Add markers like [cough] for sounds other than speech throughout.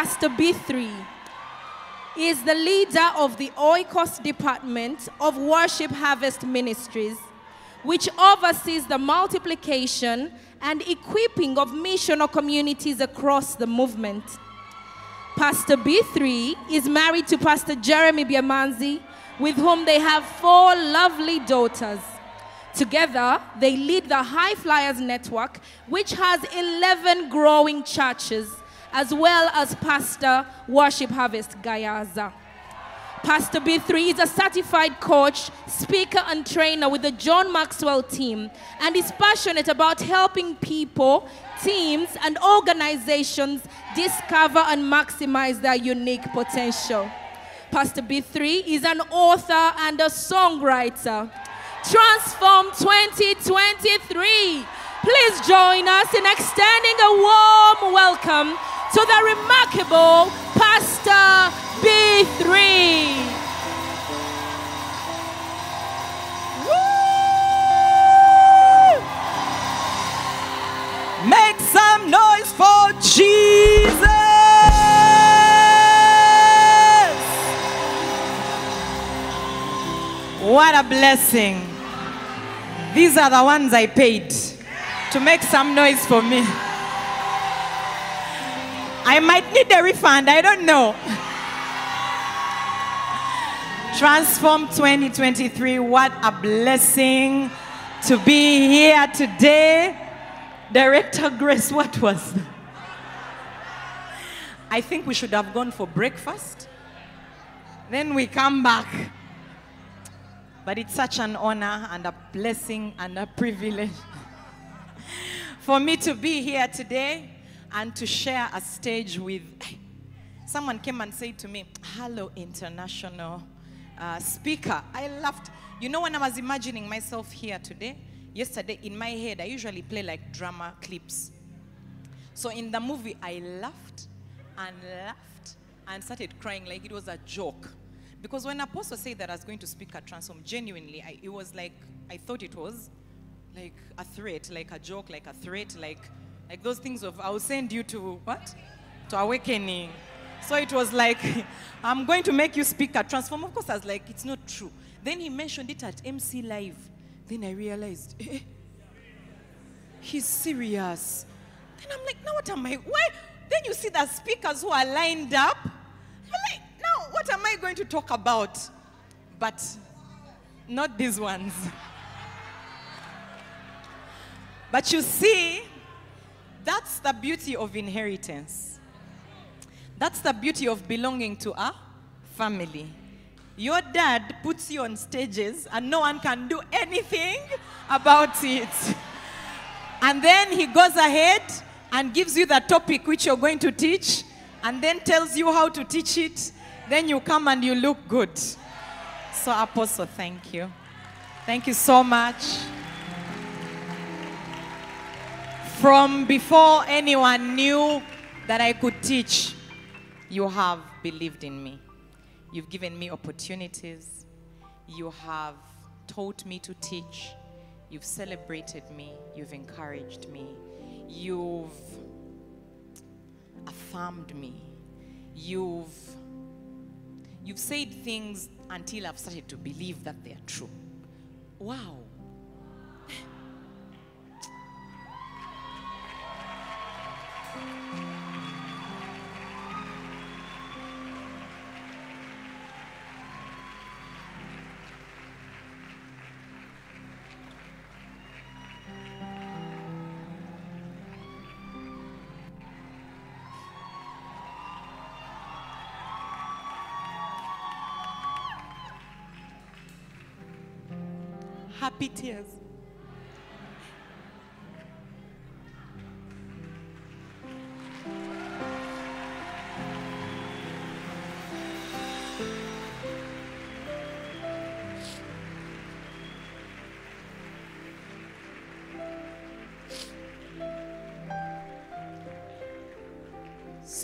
Pastor Bee3 is the leader of the Oikos Department of Worship Harvest Ministries, which oversees the multiplication and equipping of missional communities across the movement. Pastor Bee3 is married to Pastor Jeremy Byemanzi, with whom they have four lovely daughters. Together, they lead the High Flyers Network, which has 11 growing churches, as well as Pastor Worship Harvest Gayaza. Pastor Bee3 is a certified coach, speaker, and trainer with the John Maxwell team and is passionate about helping people, teams, and organizations discover and maximize their unique potential. Pastor Bee3 is an author and a songwriter. Transform 2023. Please join us in extending a warm welcome to the remarkable Pastor Bee3. Make some noise for Jesus. What a blessing. These are the ones I paid to make some noise for me. I might need a refund, I don't know. Transform 2023. What a blessing to be here today. Director Grace, what was that? I think we should have gone for breakfast. Then we come back. But it's such an honor and a blessing and a privilege for me to be here today and to share a stage with. Someone came and said to me, Hello, international uh, speaker. I laughed. You know, when I was imagining myself here today, yesterday, in my head, I usually play like drama clips. So in the movie, I laughed and laughed and started crying like it was a joke. Because when Apostle said that I was going to speak at Transform, genuinely, I, it was like, I thought it was like a threat, like a joke, like a threat, like, like those things of, I'll send you to what? To awakening. So it was like, [laughs] I'm going to make you speak at Transform. Of course, I was like, it's not true. Then he mentioned it at MC Live. Then I realized, eh, he's serious. Then I'm like, now what am I? Why? Then you see the speakers who are lined up. I'm like, now what am I going to talk about? But not these ones. [laughs] But you see, that's the beauty of inheritance. That's the beauty of belonging to a family. Your dad puts you on stages and no one can do anything about it. And then he goes ahead and gives you the topic which you're going to teach and then tells you how to teach it. Then you come and you look good. So, Apostle, thank you. Thank you so much. From before anyone knew that I could teach, you have believed in me. You've given me opportunities. You have taught me to teach. You've celebrated me. You've encouraged me. You've affirmed me. You've you've said things until I've started to believe that they are true. Wow. Happy tears.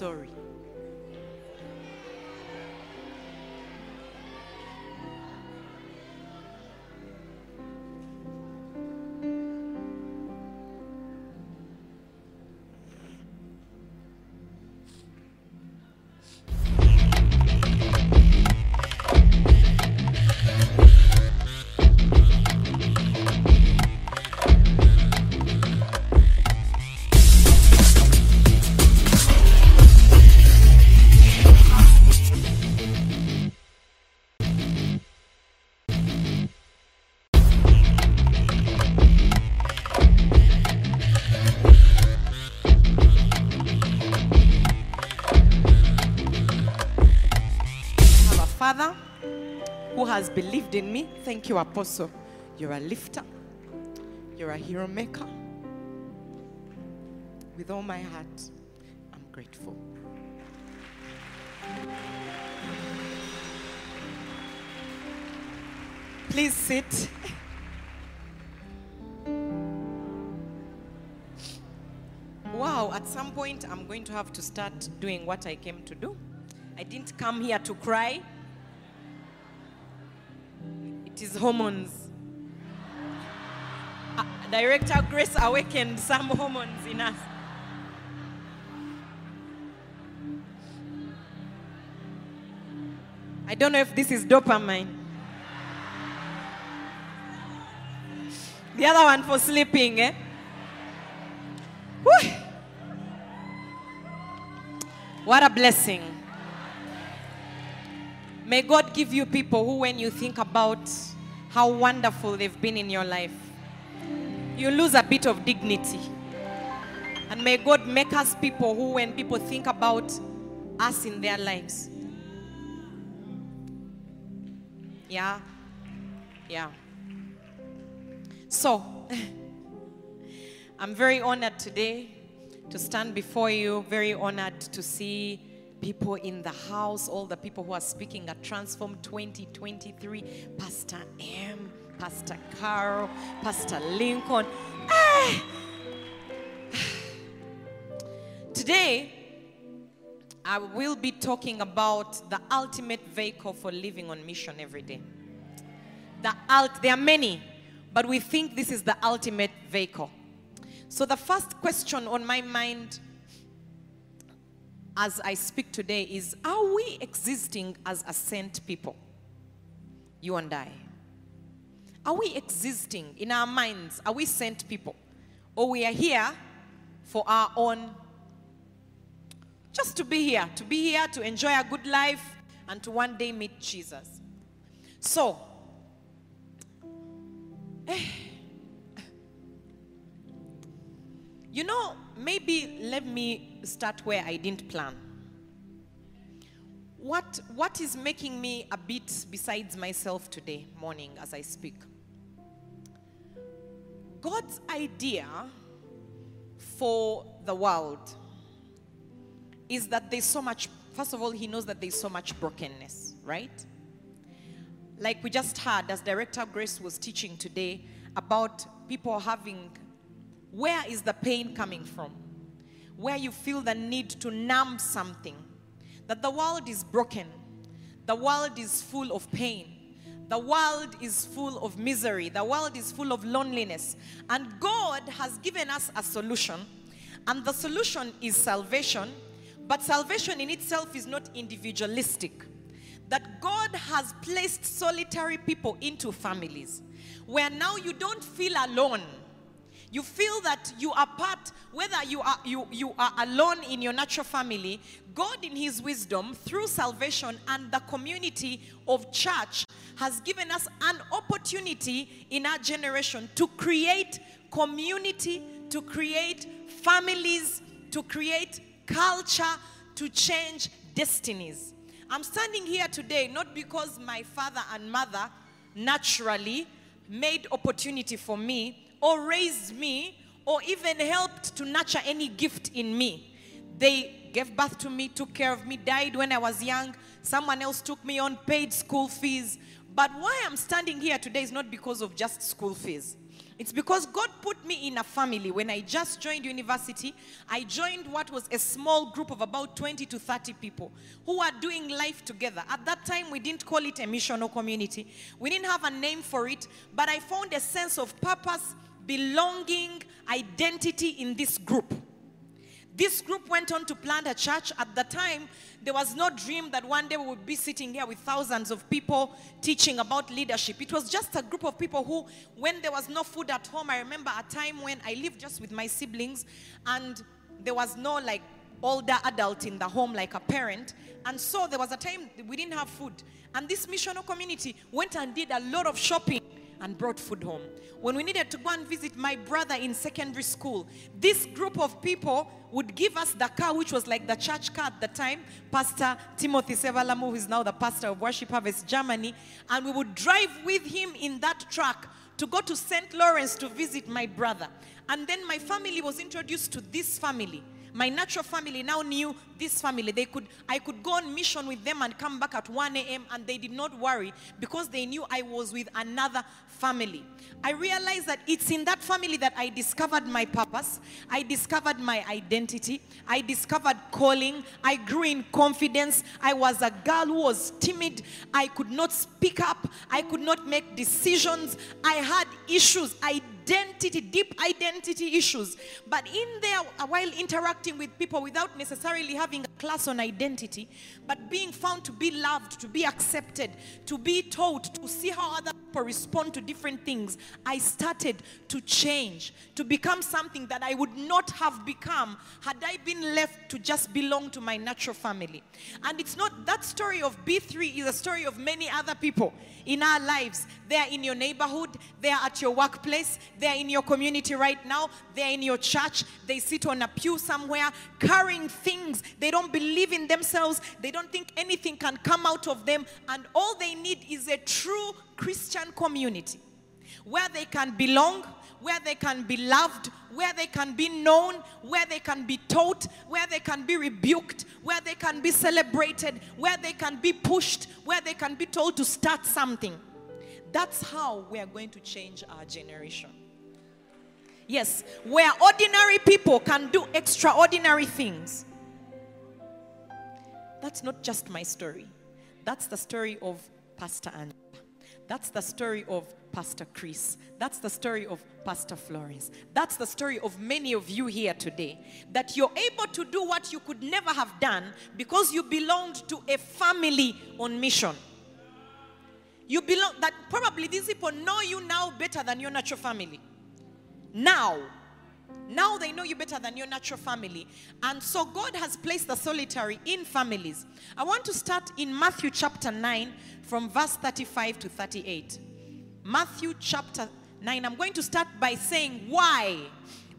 Sorry. Believed in me. Thank you, Apostle. You're a lifter, you're a hero maker. With all my heart, I'm grateful. Please sit. Wow, at some point I'm going to have to start doing what I came to do. I didn't come here to cry. It is hormones. Uh, Director Grace awakened some hormones in us. I don't know if this is dopamine. The other one for sleeping, eh? What a blessing. May God give you people who, when you think about how wonderful they've been in your life, you lose a bit of dignity. And may God make us people who, when people think about us in their lives, yeah, yeah. So, [laughs] I'm very honored today to stand before you, very honored to see people in the house, all the people who are speaking at Transform 2023, Pastor M, Pastor Carol, Pastor Lincoln. Ah! [sighs] Today, I will be talking about the ultimate vehicle for living on mission every day. The ult- there are many, but we think this is the ultimate vehicle. So, the first question on my mind as I speak today is Are we existing as a sent people? You and I. Are we existing in our minds? Are we sent people? Or we are here for our own, just to be here, to be here, to enjoy a good life, and to one day meet Jesus. So, eh, you know, maybe let me start where I didn't plan. What, what is making me a bit besides myself today morning as I speak? God's idea for the world is that there's so much, first of all, He knows that there's so much brokenness, right? Like we just heard as Director Grace was teaching today about people having, where is the pain coming from? Where you feel the need to numb something. That the world is broken, the world is full of pain. The world is full of misery. The world is full of loneliness. And God has given us a solution. And the solution is salvation. But salvation in itself is not individualistic. That God has placed solitary people into families where now you don't feel alone. You feel that you are part, whether you are you, you are alone in your natural family, God in his wisdom through salvation and the community of church has given us an opportunity in our generation to create community, to create families, to create culture, to change destinies. I'm standing here today not because my father and mother naturally made opportunity for me or raised me or even helped to nurture any gift in me. They gave birth to me, took care of me, died when I was young. Someone else took me on, paid school fees. But why I'm standing here today is not because of just school fees. It's because God put me in a family. When I just joined university, I joined what was a small group of about 20 to 30 people who are doing life together. At that time, we didn't call it a mission or community, we didn't have a name for it, but I found a sense of purpose, belonging, identity in this group. This group went on to plant a church. At the time, there was no dream that one day we would be sitting here with thousands of people teaching about leadership. It was just a group of people who, when there was no food at home, I remember a time when I lived just with my siblings and there was no like older adult in the home like a parent. And so there was a time we didn't have food. And this missional community went and did a lot of shopping and brought food home. When we needed to go and visit my brother in secondary school, this group of people would give us the car, which was like the church car at the time. Pastor Timothy Sevalamu, who is now the pastor of Worship Harvest Germany, and we would drive with him in that truck to go to St. Lawrence to visit my brother. And then my family was introduced to this family my natural family now knew this family. They could, I could go on mission with them and come back at 1 a.m. and they did not worry because they knew I was with another family. I realized that it's in that family that I discovered my purpose. I discovered my identity. I discovered calling. I grew in confidence. I was a girl who was timid. I could not speak up. I could not make decisions. I had issues. Identity, deep identity issues. But in there, while interacting with people without necessarily having a class on identity, but being found to be loved, to be accepted, to be taught, to see how other respond to different things, I started to change, to become something that I would not have become had I been left to just belong to my natural family. And it's not that story of Bee3 is a story of many other people in our lives. They're in your neighborhood, they're at your workplace, they're in your community right now, they're in your church, they sit on a pew somewhere carrying things. They don't believe in themselves, they don't think anything can come out of them, and all they need is a true Christian community where they can belong, where they can be loved, where they can be known, where they can be taught, where they can be rebuked, where they can be celebrated, where they can be pushed, where they can be told to start something. That's how we are going to change our generation. Yes, where ordinary people can do extraordinary things. That's not just my story. That's the story of Pastor Angela. That's the story of Pastor Chris. That's the story of Pastor Florence. That's the story of many of you here today. That you're able to do what you could never have done because you belonged to a family on mission. You belong, that probably these people know you now better than your natural family. Now, now they know you better than your natural family. And so God has placed the solitary in families. I want to start in Matthew chapter 9 from verse 35 to 38. Matthew chapter 9. I'm going to start by saying why.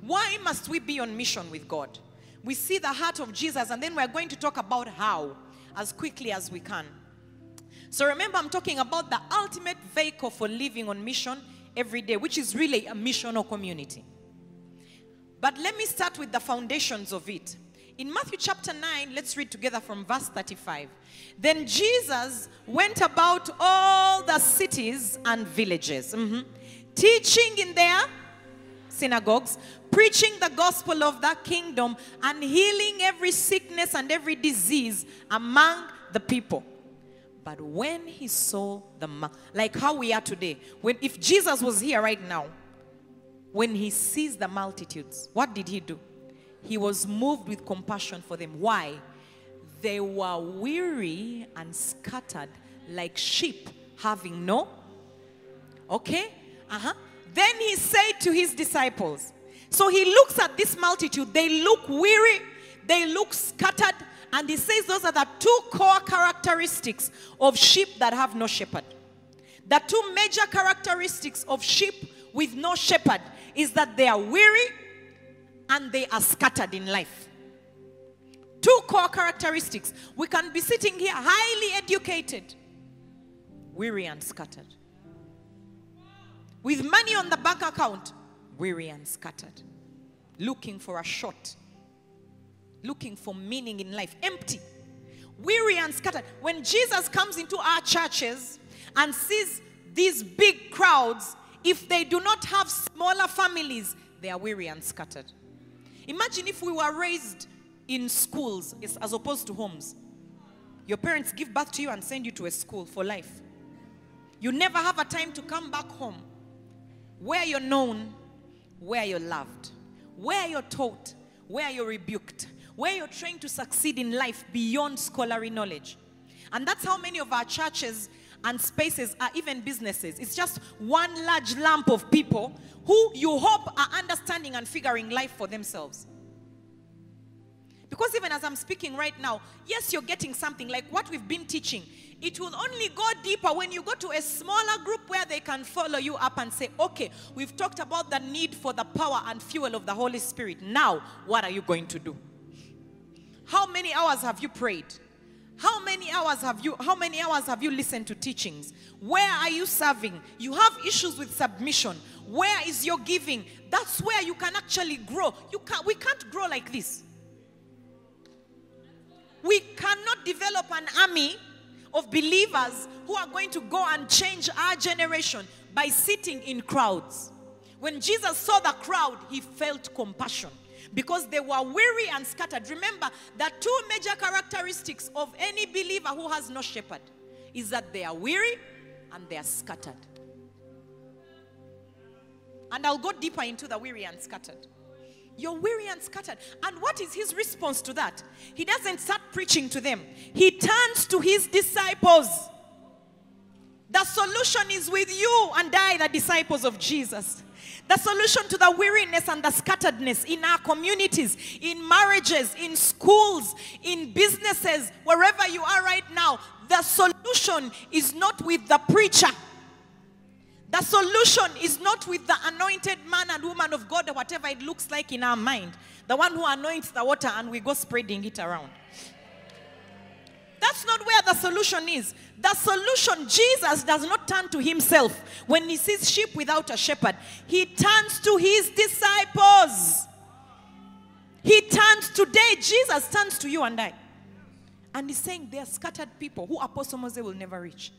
Why must we be on mission with God? We see the heart of Jesus, and then we're going to talk about how as quickly as we can. So remember, I'm talking about the ultimate vehicle for living on mission every day, which is really a missional community. But let me start with the foundations of it. In Matthew chapter 9, let's read together from verse 35. Then Jesus went about all the cities and villages, mhm, teaching in their synagogues, preaching the gospel of the kingdom, and healing every sickness and every disease among the people. But when he saw the like how we are today, when if Jesus was here right now, when he sees the multitudes, what did he do? He was moved with compassion for them. Why? They were weary and scattered like sheep having no. Okay? Uh-huh. Then he said to his disciples, so he looks at this multitude, they look weary, they look scattered, and he says those are the two core characteristics of sheep that have no shepherd. The two major characteristics of sheep with no shepherd is that they are weary and they are scattered in life. Two core characteristics. We can be sitting here highly educated, weary and scattered. With money on the bank account, weary and scattered. Looking for a shot, looking for meaning in life, empty, weary and scattered. When Jesus comes into our churches and sees these big crowds, if they do not have smaller families, they are weary and scattered. Imagine if we were raised in schools as opposed to homes. Your parents give birth to you and send you to a school for life. You never have a time to come back home where you're known, where you're loved, where you're taught, where you're rebuked, where you're trained to succeed in life beyond scholarly knowledge. And that's how many of our churches and spaces are even businesses. It's just one large lump of people who you hope are understanding and figuring life for themselves. Because even as I'm speaking right now, yes, you're getting something like what we've been teaching. It will only go deeper when you go to a smaller group where they can follow you up and say, okay, we've talked about the need for the power and fuel of the Holy Spirit. Now, what are you going to do? How many hours have you prayed? How many hours have you how many hours have you listened to teachings? Where are you serving? You have issues with submission. Where is your giving? That's where you can actually grow. You can we can't grow like this. We cannot develop an army of believers who are going to go and change our generation by sitting in crowds. When Jesus saw the crowd, he felt compassion because they were weary and scattered. Remember, the two major characteristics of any believer who has no shepherd is that they are weary and they are scattered. And I'll go deeper into the weary and scattered. You're weary and scattered. And what is his response to that? He doesn't start preaching to them, he turns to his disciples. The solution is with you and I, the disciples of Jesus. The solution to the weariness and the scatteredness in our communities, in marriages, in schools, in businesses, wherever you are right now, the solution is not with the preacher. The solution is not with the anointed man and woman of God, or whatever it looks like in our mind. The one who anoints the water and we go spreading it around. That's not where the solution is. The solution, Jesus does not turn to himself when he sees sheep without a shepherd. He turns to his disciples. He turns today, Jesus turns to you and I. And he's saying they are scattered people who Apostle Moses will never reach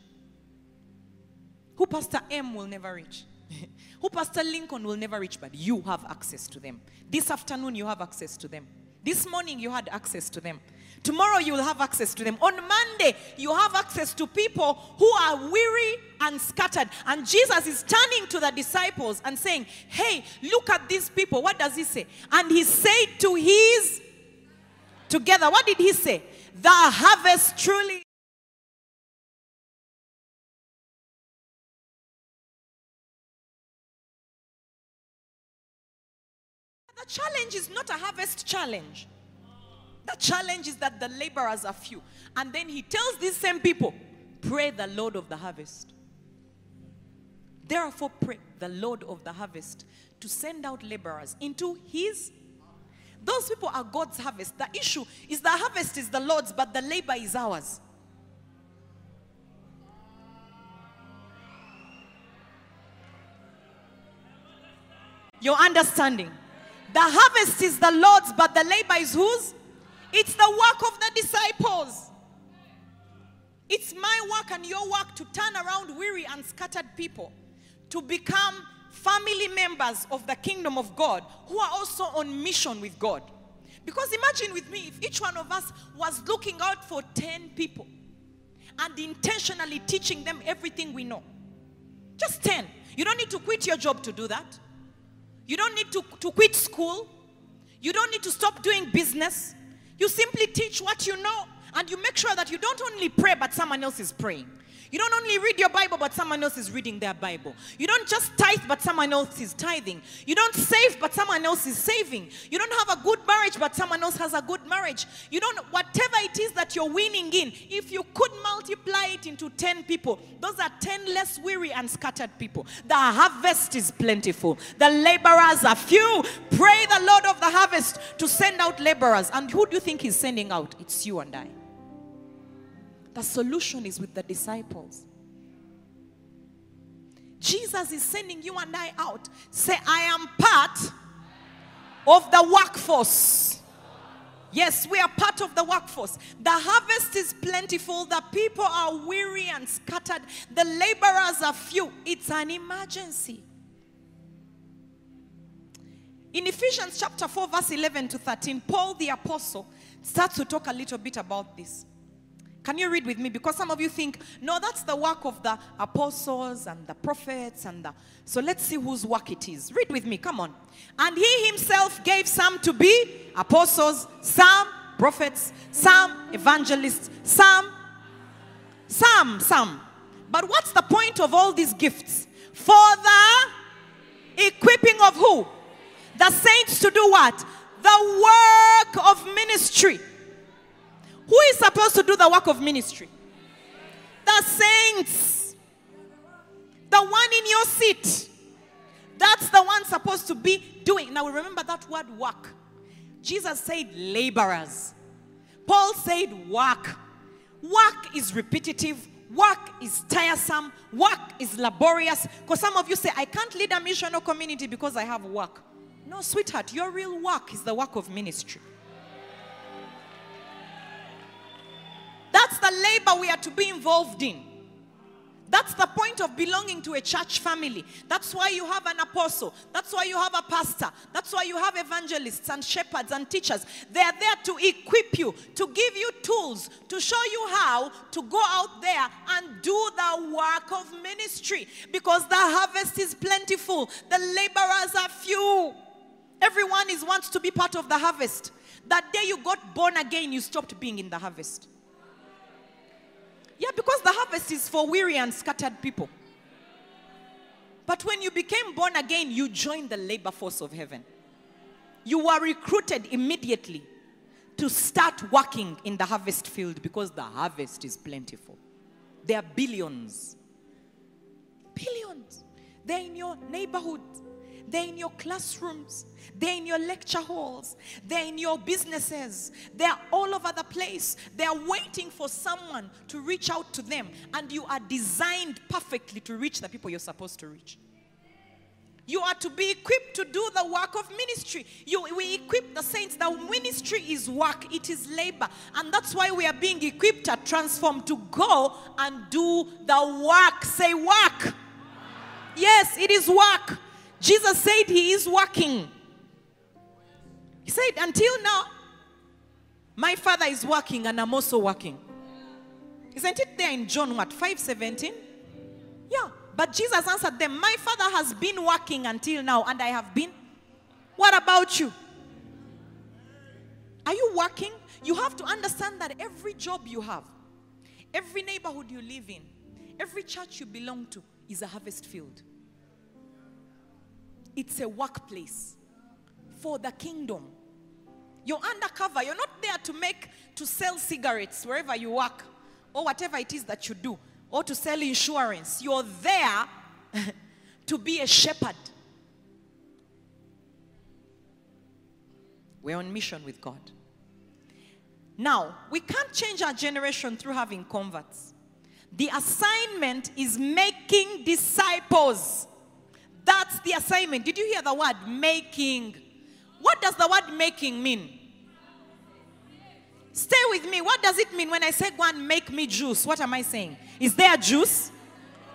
who Pastor M will never reach, [laughs] who Pastor Lincoln will never reach, but you have access to them. This afternoon, you have access to them. This morning, you had access to them. Tomorrow, you will have access to them. On Monday, you have access to people who are weary and scattered. And Jesus is turning to the disciples and saying, Hey, look at these people. What does he say? And he said to his together, what did he say? The harvest truly The challenge is not a harvest challenge. The challenge is that the laborers are few. And then he tells these same people, pray the Lord of the harvest. Therefore, pray the Lord of the harvest to send out laborers into his. Those people are God's harvest. The issue is the harvest is the Lord's, but the labor is ours. Your understanding. The harvest is the Lord's, but the labor is whose? It's the work of the disciples. It's my work and your work to turn around weary and scattered people to become family members of the kingdom of God who are also on mission with God. Because imagine with me if each one of us was looking out for 10 people and intentionally teaching them everything we know. Just 10. You don't need to quit your job to do that. You don't need to, to quit school. You don't need to stop doing business. You simply teach what you know and you make sure that you don't only pray, but someone else is praying. You don't only read your Bible, but someone else is reading their Bible. You don't just tithe, but someone else is tithing. You don't save, but someone else is saving. You don't have a good marriage, but someone else has a good marriage. You don't, whatever it is that you're winning in, if you could multiply it into 10 people, those are 10 less weary and scattered people. The harvest is plentiful, the laborers are few. Pray the Lord of the harvest to send out laborers. And who do you think He's sending out? It's you and I. The solution is with the disciples. Jesus is sending you and I out. Say, I am part of the workforce. Yes, we are part of the workforce. The harvest is plentiful. The people are weary and scattered. The laborers are few. It's an emergency. In Ephesians chapter 4, verse 11 to 13, Paul the apostle starts to talk a little bit about this. Can you read with me? Because some of you think, no, that's the work of the apostles and the prophets and the. So let's see whose work it is. Read with me, come on. And he himself gave some to be apostles, some prophets, some evangelists, some, some, some. But what's the point of all these gifts? For the equipping of who? The saints to do what? the work of ministry. Who is supposed to do the work of ministry? The saints. The one in your seat. That's the one supposed to be doing. Now remember that word work. Jesus said laborers. Paul said work. Work is repetitive. Work is tiresome. Work is laborious. Because some of you say, I can't lead a missional community because I have work. No, sweetheart, your real work is the work of ministry. That's the labor we are to be involved in. That's the point of belonging to a church family. That's why you have an apostle. That's why you have a pastor. That's why you have evangelists and shepherds and teachers. They are there to equip you, to give you tools, to show you how to go out there and do the work of ministry. Because the harvest is plentiful, the laborers are few. Everyone is wants to be part of the harvest. That day you got born again, you stopped being in the harvest. Yeah, because the harvest is for weary and scattered people. But when you became born again, you joined the labor force of heaven. You were recruited immediately to start working in the harvest field because the harvest is plentiful. There are billions. Billions. They're in your neighborhood. They're in your classrooms. They're in your lecture halls. They're in your businesses. They're all over the place. They're waiting for someone to reach out to them. And you are designed perfectly to reach the people you're supposed to reach. You are to be equipped to do the work of ministry. You, we equip the saints. The ministry is work, it is labor. And that's why we are being equipped at Transform to go and do the work. Say work. Yes, it is work. Jesus said he is working. He said, Until now, my father is working and I'm also working. Isn't it there in John what? 5:17? Yeah. But Jesus answered them, My father has been working until now, and I have been. What about you? Are you working? You have to understand that every job you have, every neighborhood you live in, every church you belong to is a harvest field. It's a workplace for the kingdom. You're undercover. You're not there to make, to sell cigarettes wherever you work or whatever it is that you do or to sell insurance. You're there [laughs] to be a shepherd. We're on mission with God. Now, we can't change our generation through having converts. The assignment is making disciples. That's the assignment. Did you hear the word making? What does the word making mean? Stay with me. What does it mean when I say go and make me juice? What am I saying? Is there juice?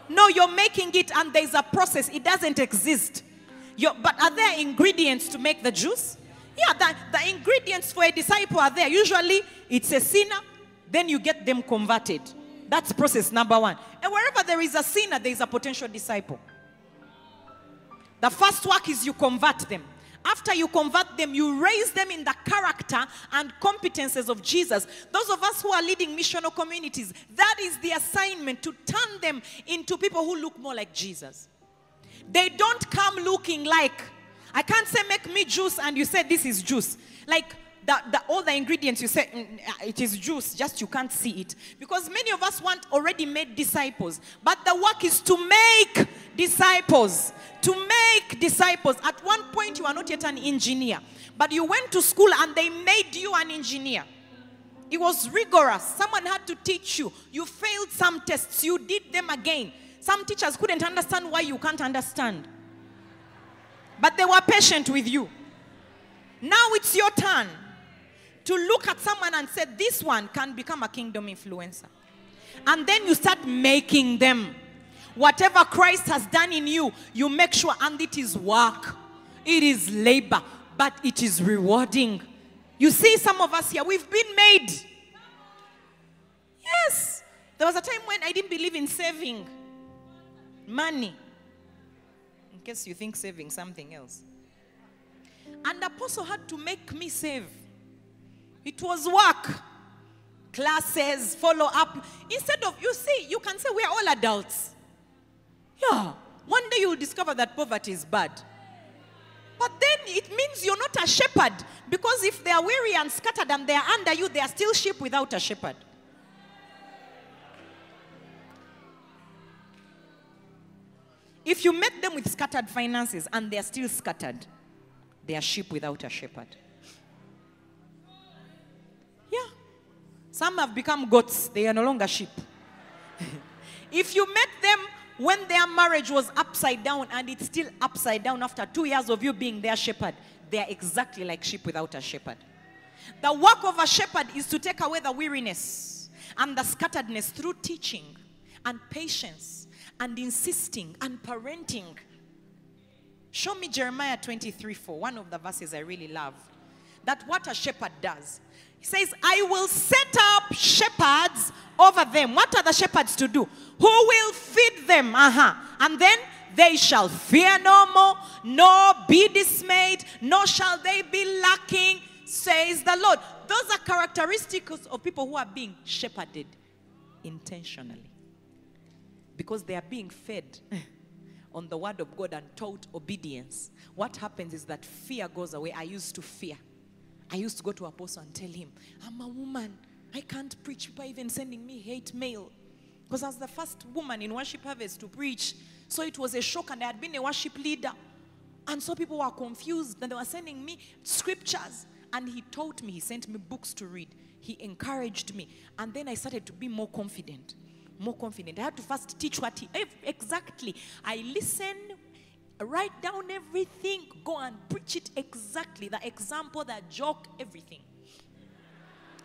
No, you're making it and there's a process. It doesn't exist. You're, but are there ingredients to make the juice? Yeah, the, the ingredients for a disciple are there. Usually it's a sinner, then you get them converted. That's process number one. And wherever there is a sinner, there is a potential disciple. The first work is you convert them. After you convert them, you raise them in the character and competences of Jesus. Those of us who are leading missional communities, that is the assignment to turn them into people who look more like Jesus. They don't come looking like, I can't say make me juice and you say this is juice. Like the, the, all the ingredients you say mm, it is juice, just you can't see it. Because many of us want already made disciples, but the work is to make disciples. To make disciples. At one point, you are not yet an engineer, but you went to school and they made you an engineer. It was rigorous. Someone had to teach you. You failed some tests, you did them again. Some teachers couldn't understand why you can't understand, but they were patient with you. Now it's your turn to look at someone and say, This one can become a kingdom influencer. And then you start making them. Whatever Christ has done in you, you make sure, and it is work, it is labor, but it is rewarding. You see, some of us here, we've been made. Yes. There was a time when I didn't believe in saving money. In case you think saving something else. And the apostle had to make me save. It was work, classes, follow up. Instead of, you see, you can say we are all adults. Yeah. One day you'll discover that poverty is bad. But then it means you're not a shepherd. Because if they are weary and scattered and they are under you, they are still sheep without a shepherd. If you met them with scattered finances and they are still scattered, they are sheep without a shepherd. Some have become goats, they are no longer sheep. [laughs] if you met them when their marriage was upside down and it's still upside down after two years of you being their shepherd, they are exactly like sheep without a shepherd. The work of a shepherd is to take away the weariness and the scatteredness through teaching and patience and insisting and parenting. Show me Jeremiah 23 4, one of the verses I really love. That what a shepherd does. He says, I will set up shepherds over them. What are the shepherds to do? Who will feed them? Uh-huh. And then they shall fear no more, nor be dismayed, nor shall they be lacking, says the Lord. Those are characteristics of people who are being shepherded intentionally. Because they are being fed [laughs] on the word of God and taught obedience. What happens is that fear goes away. I used to fear. I used to go to Apostle and tell him, I'm a woman. I can't preach. Are even sending me hate mail. Because I was the first woman in Worship Harvest to preach. So it was a shock, and I had been a worship leader. And so people were confused, and they were sending me scriptures. And he taught me, he sent me books to read. He encouraged me. And then I started to be more confident. More confident. I had to first teach what he exactly. I listen, write down everything, go and preach it exactly. The example, the joke, everything.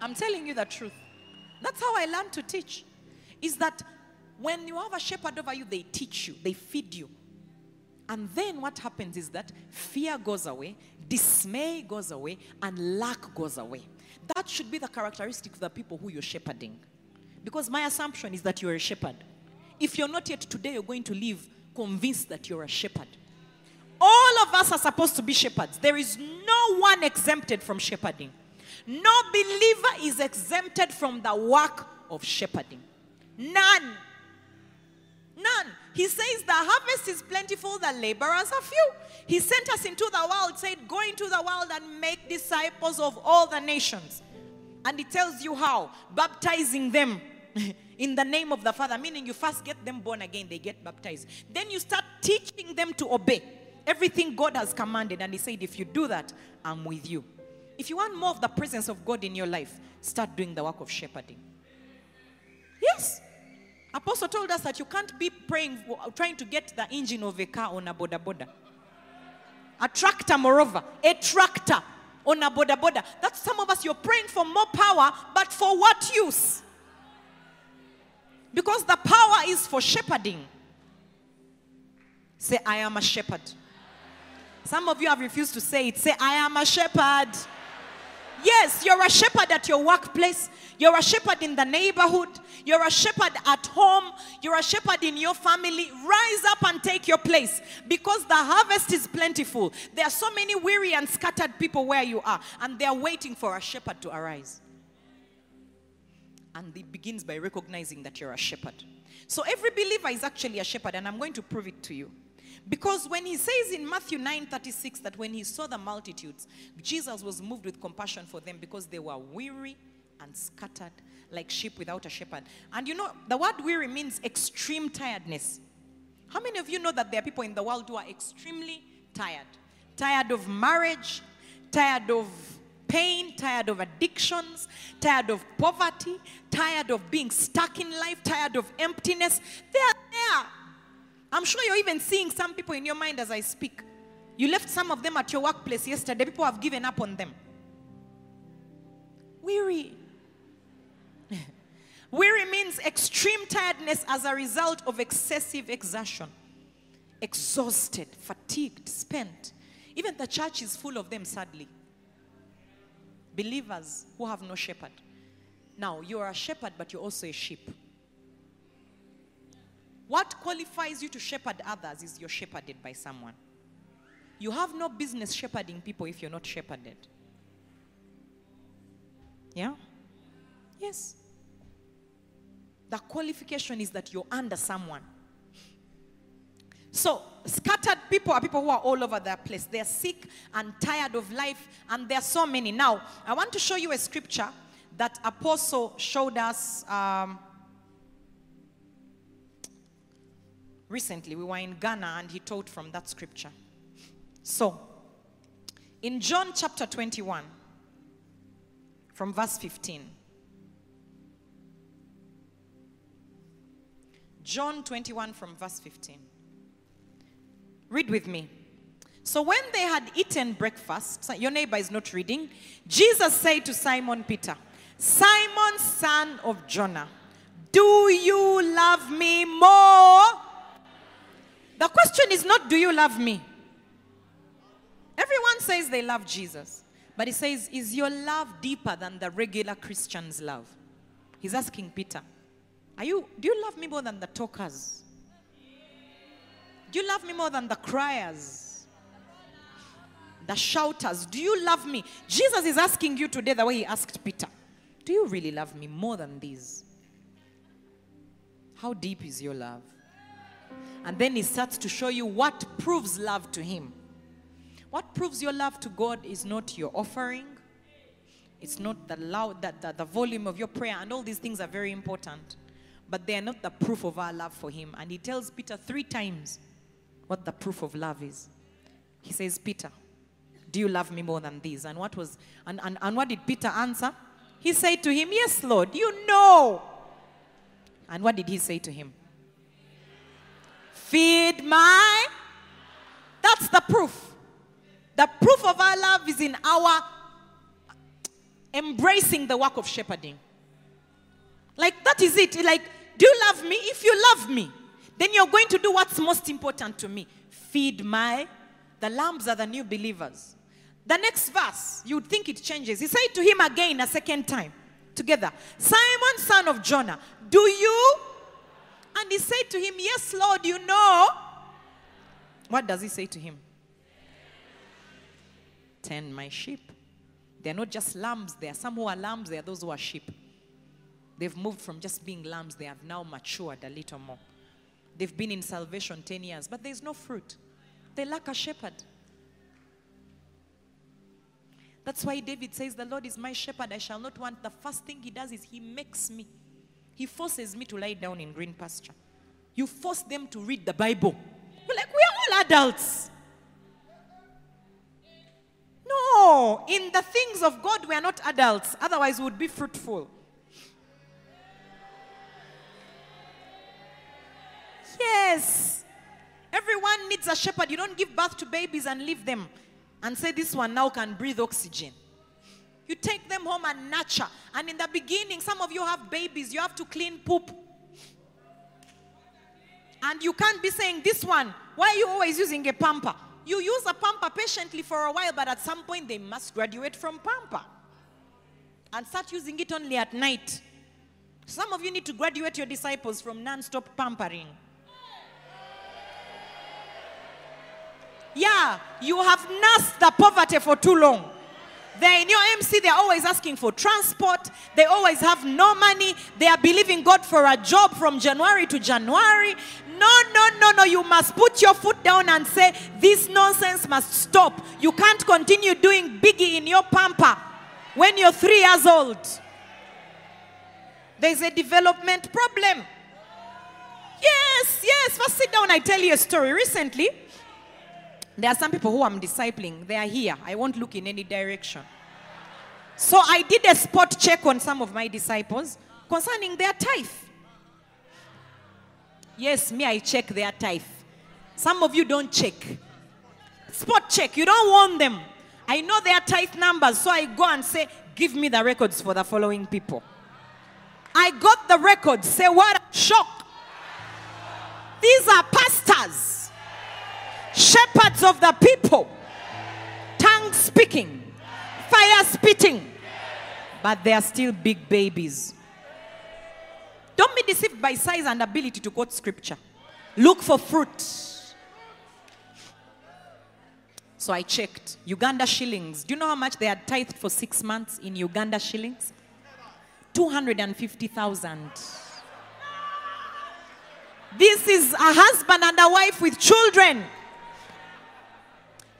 I'm telling you the truth. That's how I learned to teach. Is that when you have a shepherd over you, they teach you, they feed you. And then what happens is that fear goes away, dismay goes away, and lack goes away. That should be the characteristic of the people who you're shepherding. Because my assumption is that you're a shepherd. If you're not yet today, you're going to live convinced that you're a shepherd. All of us are supposed to be shepherds. There is no one exempted from shepherding. No believer is exempted from the work of shepherding. None. None. He says the harvest is plentiful, the laborers are few. He sent us into the world, said, Go into the world and make disciples of all the nations. And he tells you how baptizing them [laughs] in the name of the Father, meaning you first get them born again, they get baptized. Then you start teaching them to obey everything God has commanded. And he said, If you do that, I'm with you. If you want more of the presence of God in your life, start doing the work of shepherding. Yes. Apostle told us that you can't be praying, trying to get the engine of a car on a boda boda. A tractor, moreover, a tractor on a boda boda. That's some of us, you're praying for more power, but for what use? Because the power is for shepherding. Say, I am a shepherd. Some of you have refused to say it. Say, I am a shepherd. Yes, you're a shepherd at your workplace. You're a shepherd in the neighborhood. You're a shepherd at home. You're a shepherd in your family. Rise up and take your place because the harvest is plentiful. There are so many weary and scattered people where you are, and they're waiting for a shepherd to arise. And it begins by recognizing that you're a shepherd. So every believer is actually a shepherd, and I'm going to prove it to you. Because when he says in Matthew 9 36 that when he saw the multitudes, Jesus was moved with compassion for them because they were weary and scattered like sheep without a shepherd. And you know, the word weary means extreme tiredness. How many of you know that there are people in the world who are extremely tired? Tired of marriage, tired of pain, tired of addictions, tired of poverty, tired of being stuck in life, tired of emptiness. They are there. I'm sure you're even seeing some people in your mind as I speak. You left some of them at your workplace yesterday. People have given up on them. Weary. [laughs] Weary means extreme tiredness as a result of excessive exertion. Exhausted, fatigued, spent. Even the church is full of them, sadly. Believers who have no shepherd. Now, you're a shepherd, but you're also a sheep. What qualifies you to shepherd others is you're shepherded by someone. You have no business shepherding people if you're not shepherded. Yeah? Yes. The qualification is that you're under someone. So, scattered people are people who are all over their place. They're sick and tired of life, and there are so many. Now, I want to show you a scripture that Apostle showed us um, recently. We were in Ghana, and he taught from that scripture. So, in John chapter 21, from verse 15. John 21 from verse 15. Read with me. So when they had eaten breakfast, your neighbor is not reading, Jesus said to Simon Peter, Simon, son of Jonah, do you love me more? The question is not, do you love me? Everyone says they love Jesus. But he says, Is your love deeper than the regular Christian's love? He's asking Peter, Are you do you love me more than the talkers? Do you love me more than the criers? The shouters? Do you love me? Jesus is asking you today the way he asked Peter. Do you really love me more than these? How deep is your love? And then he starts to show you what proves love to him. What proves your love to God is not your offering, it's not the loud that the, the volume of your prayer, and all these things are very important. But they are not the proof of our love for him. And he tells Peter three times what the proof of love is. He says, Peter, do you love me more than these? And what was and, and, and what did Peter answer? He said to him, Yes, Lord, you know. And what did he say to him? Feed my. That's the proof. The proof of our love is in our embracing the work of shepherding. Like, that is it. Like, do you love me? If you love me, then you're going to do what's most important to me feed my. The lambs are the new believers. The next verse, you would think it changes. He said to him again a second time, together, Simon, son of Jonah, do you? And he said to him, Yes, Lord, you know. What does he say to him? Tend my sheep. They're not just lambs, there are some who are lambs, there are those who are sheep. They've moved from just being lambs, they have now matured a little more. They've been in salvation 10 years, but there's no fruit. They lack a shepherd. That's why David says, The Lord is my shepherd, I shall not want. The first thing he does is he makes me. He forces me to lie down in green pasture. You force them to read the Bible. We're like, we are all adults. No, in the things of God, we are not adults. Otherwise, we would be fruitful. Yes. Everyone needs a shepherd. You don't give birth to babies and leave them and say, This one now can breathe oxygen. You take them home and nurture. And in the beginning, some of you have babies, you have to clean poop. And you can't be saying, This one, why are you always using a pamper? You use a pamper patiently for a while, but at some point they must graduate from pamper and start using it only at night. Some of you need to graduate your disciples from non stop pampering. Yeah, you have nursed the poverty for too long. They're in your MC, they're always asking for transport. They always have no money. They are believing God for a job from January to January. No, no, no, no. You must put your foot down and say, This nonsense must stop. You can't continue doing biggie in your pamper when you're three years old. There's a development problem. Yes, yes. First, sit down. I tell you a story. Recently, there are some people who I'm discipling. They are here. I won't look in any direction. So I did a spot check on some of my disciples concerning their tithe. Yes, me, I check their tithe. Some of you don't check. Spot check. You don't want them. I know their tithe numbers, so I go and say, Give me the records for the following people. I got the records. Say, What shock. These are pastors, shepherds of the people, tongue speaking, fire spitting, but they are still big babies. Don't be deceived by size and ability to quote scripture. Look for fruit. So I checked Uganda shillings. Do you know how much they had tithed for six months in Uganda shillings? 250,000. This is a husband and a wife with children.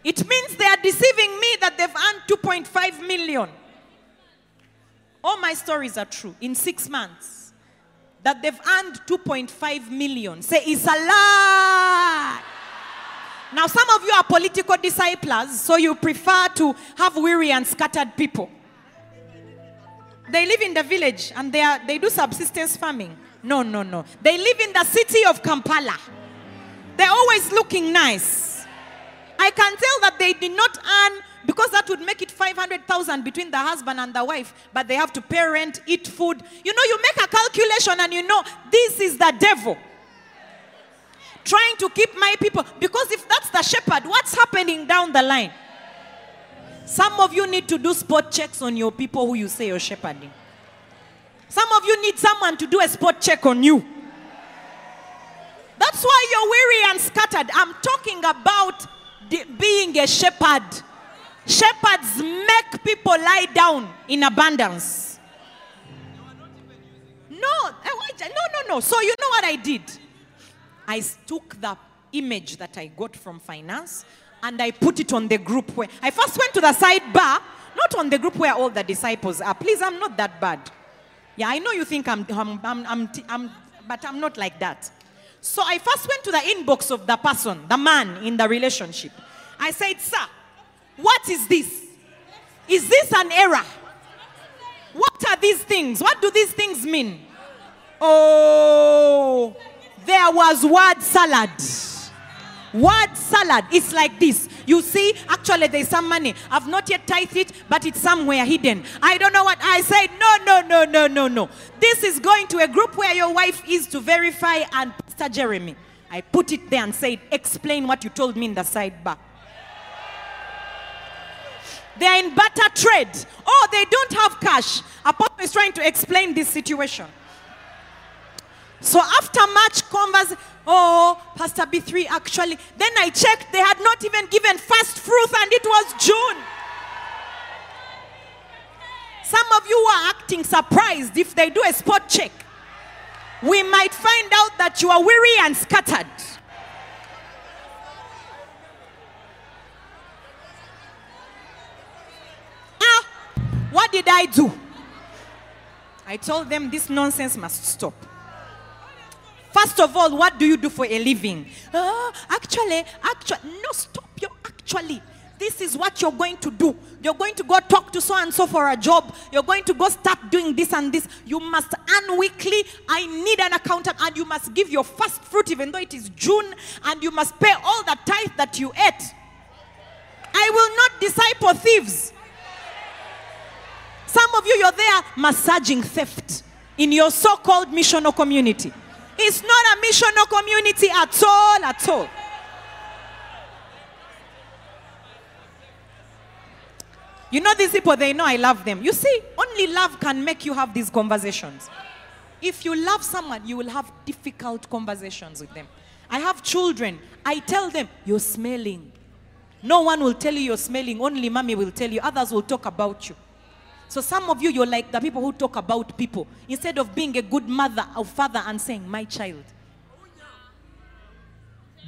It means they are deceiving me that they've earned 2.5 million. All my stories are true. In six months, that they've earned 2.5 million. Say, it's a lie. Now, some of you are political disciples, so you prefer to have weary and scattered people. They live in the village and they, are, they do subsistence farming. No, no, no. They live in the city of Kampala. They're always looking nice. I can tell that they did not earn because that would make it 500,000 between the husband and the wife, but they have to pay rent, eat food. You know, you make a calculation and you know this is the devil trying to keep my people. Because if that's the shepherd, what's happening down the line? Some of you need to do spot checks on your people who you say you're shepherding. Some of you need someone to do a spot check on you. That's why you're weary and scattered. I'm talking about being a shepherd. Shepherds make people lie down in abundance. No, eh, no, no, no. So you know what I did? I took the image that I got from finance and I put it on the group where I first went to the sidebar, not on the group where all the disciples are. Please, I'm not that bad. Yeah, I know you think I'm, I'm, I'm, I'm, I'm but I'm not like that. So I first went to the inbox of the person, the man in the relationship. I said, Sir, what is this? Is this an error? What are these things? What do these things mean? Oh, there was word salad. Word salad. It's like this. You see, actually, there's some money. I've not yet tithed it, but it's somewhere hidden. I don't know what I said. No, no, no, no, no, no. This is going to a group where your wife is to verify, and Pastor Jeremy. I put it there and said, Explain what you told me in the sidebar. They are in butter trade. Oh, they don't have cash. Apostle is trying to explain this situation. So after much conversation, oh, Pastor Bee3 actually, then I checked, they had not even given first fruit and it was June. Some of you are acting surprised if they do a spot check. We might find out that you are weary and scattered. Ah, what did I do? I told them this nonsense must stop. First of all, what do you do for a living? Uh, actually, actually, no, stop your actually. This is what you're going to do. You're going to go talk to so and so for a job. You're going to go start doing this and this. You must earn weekly. I need an accountant, and you must give your first fruit, even though it is June, and you must pay all the tithe that you ate. I will not disciple thieves. Some of you, you're there massaging theft in your so called missional community. It's not a missional community at all, at all. You know, these people, they know I love them. You see, only love can make you have these conversations. If you love someone, you will have difficult conversations with them. I have children. I tell them, You're smelling. No one will tell you you're smelling, only mommy will tell you. Others will talk about you. So some of you, you're like the people who talk about people instead of being a good mother or father and saying, My child,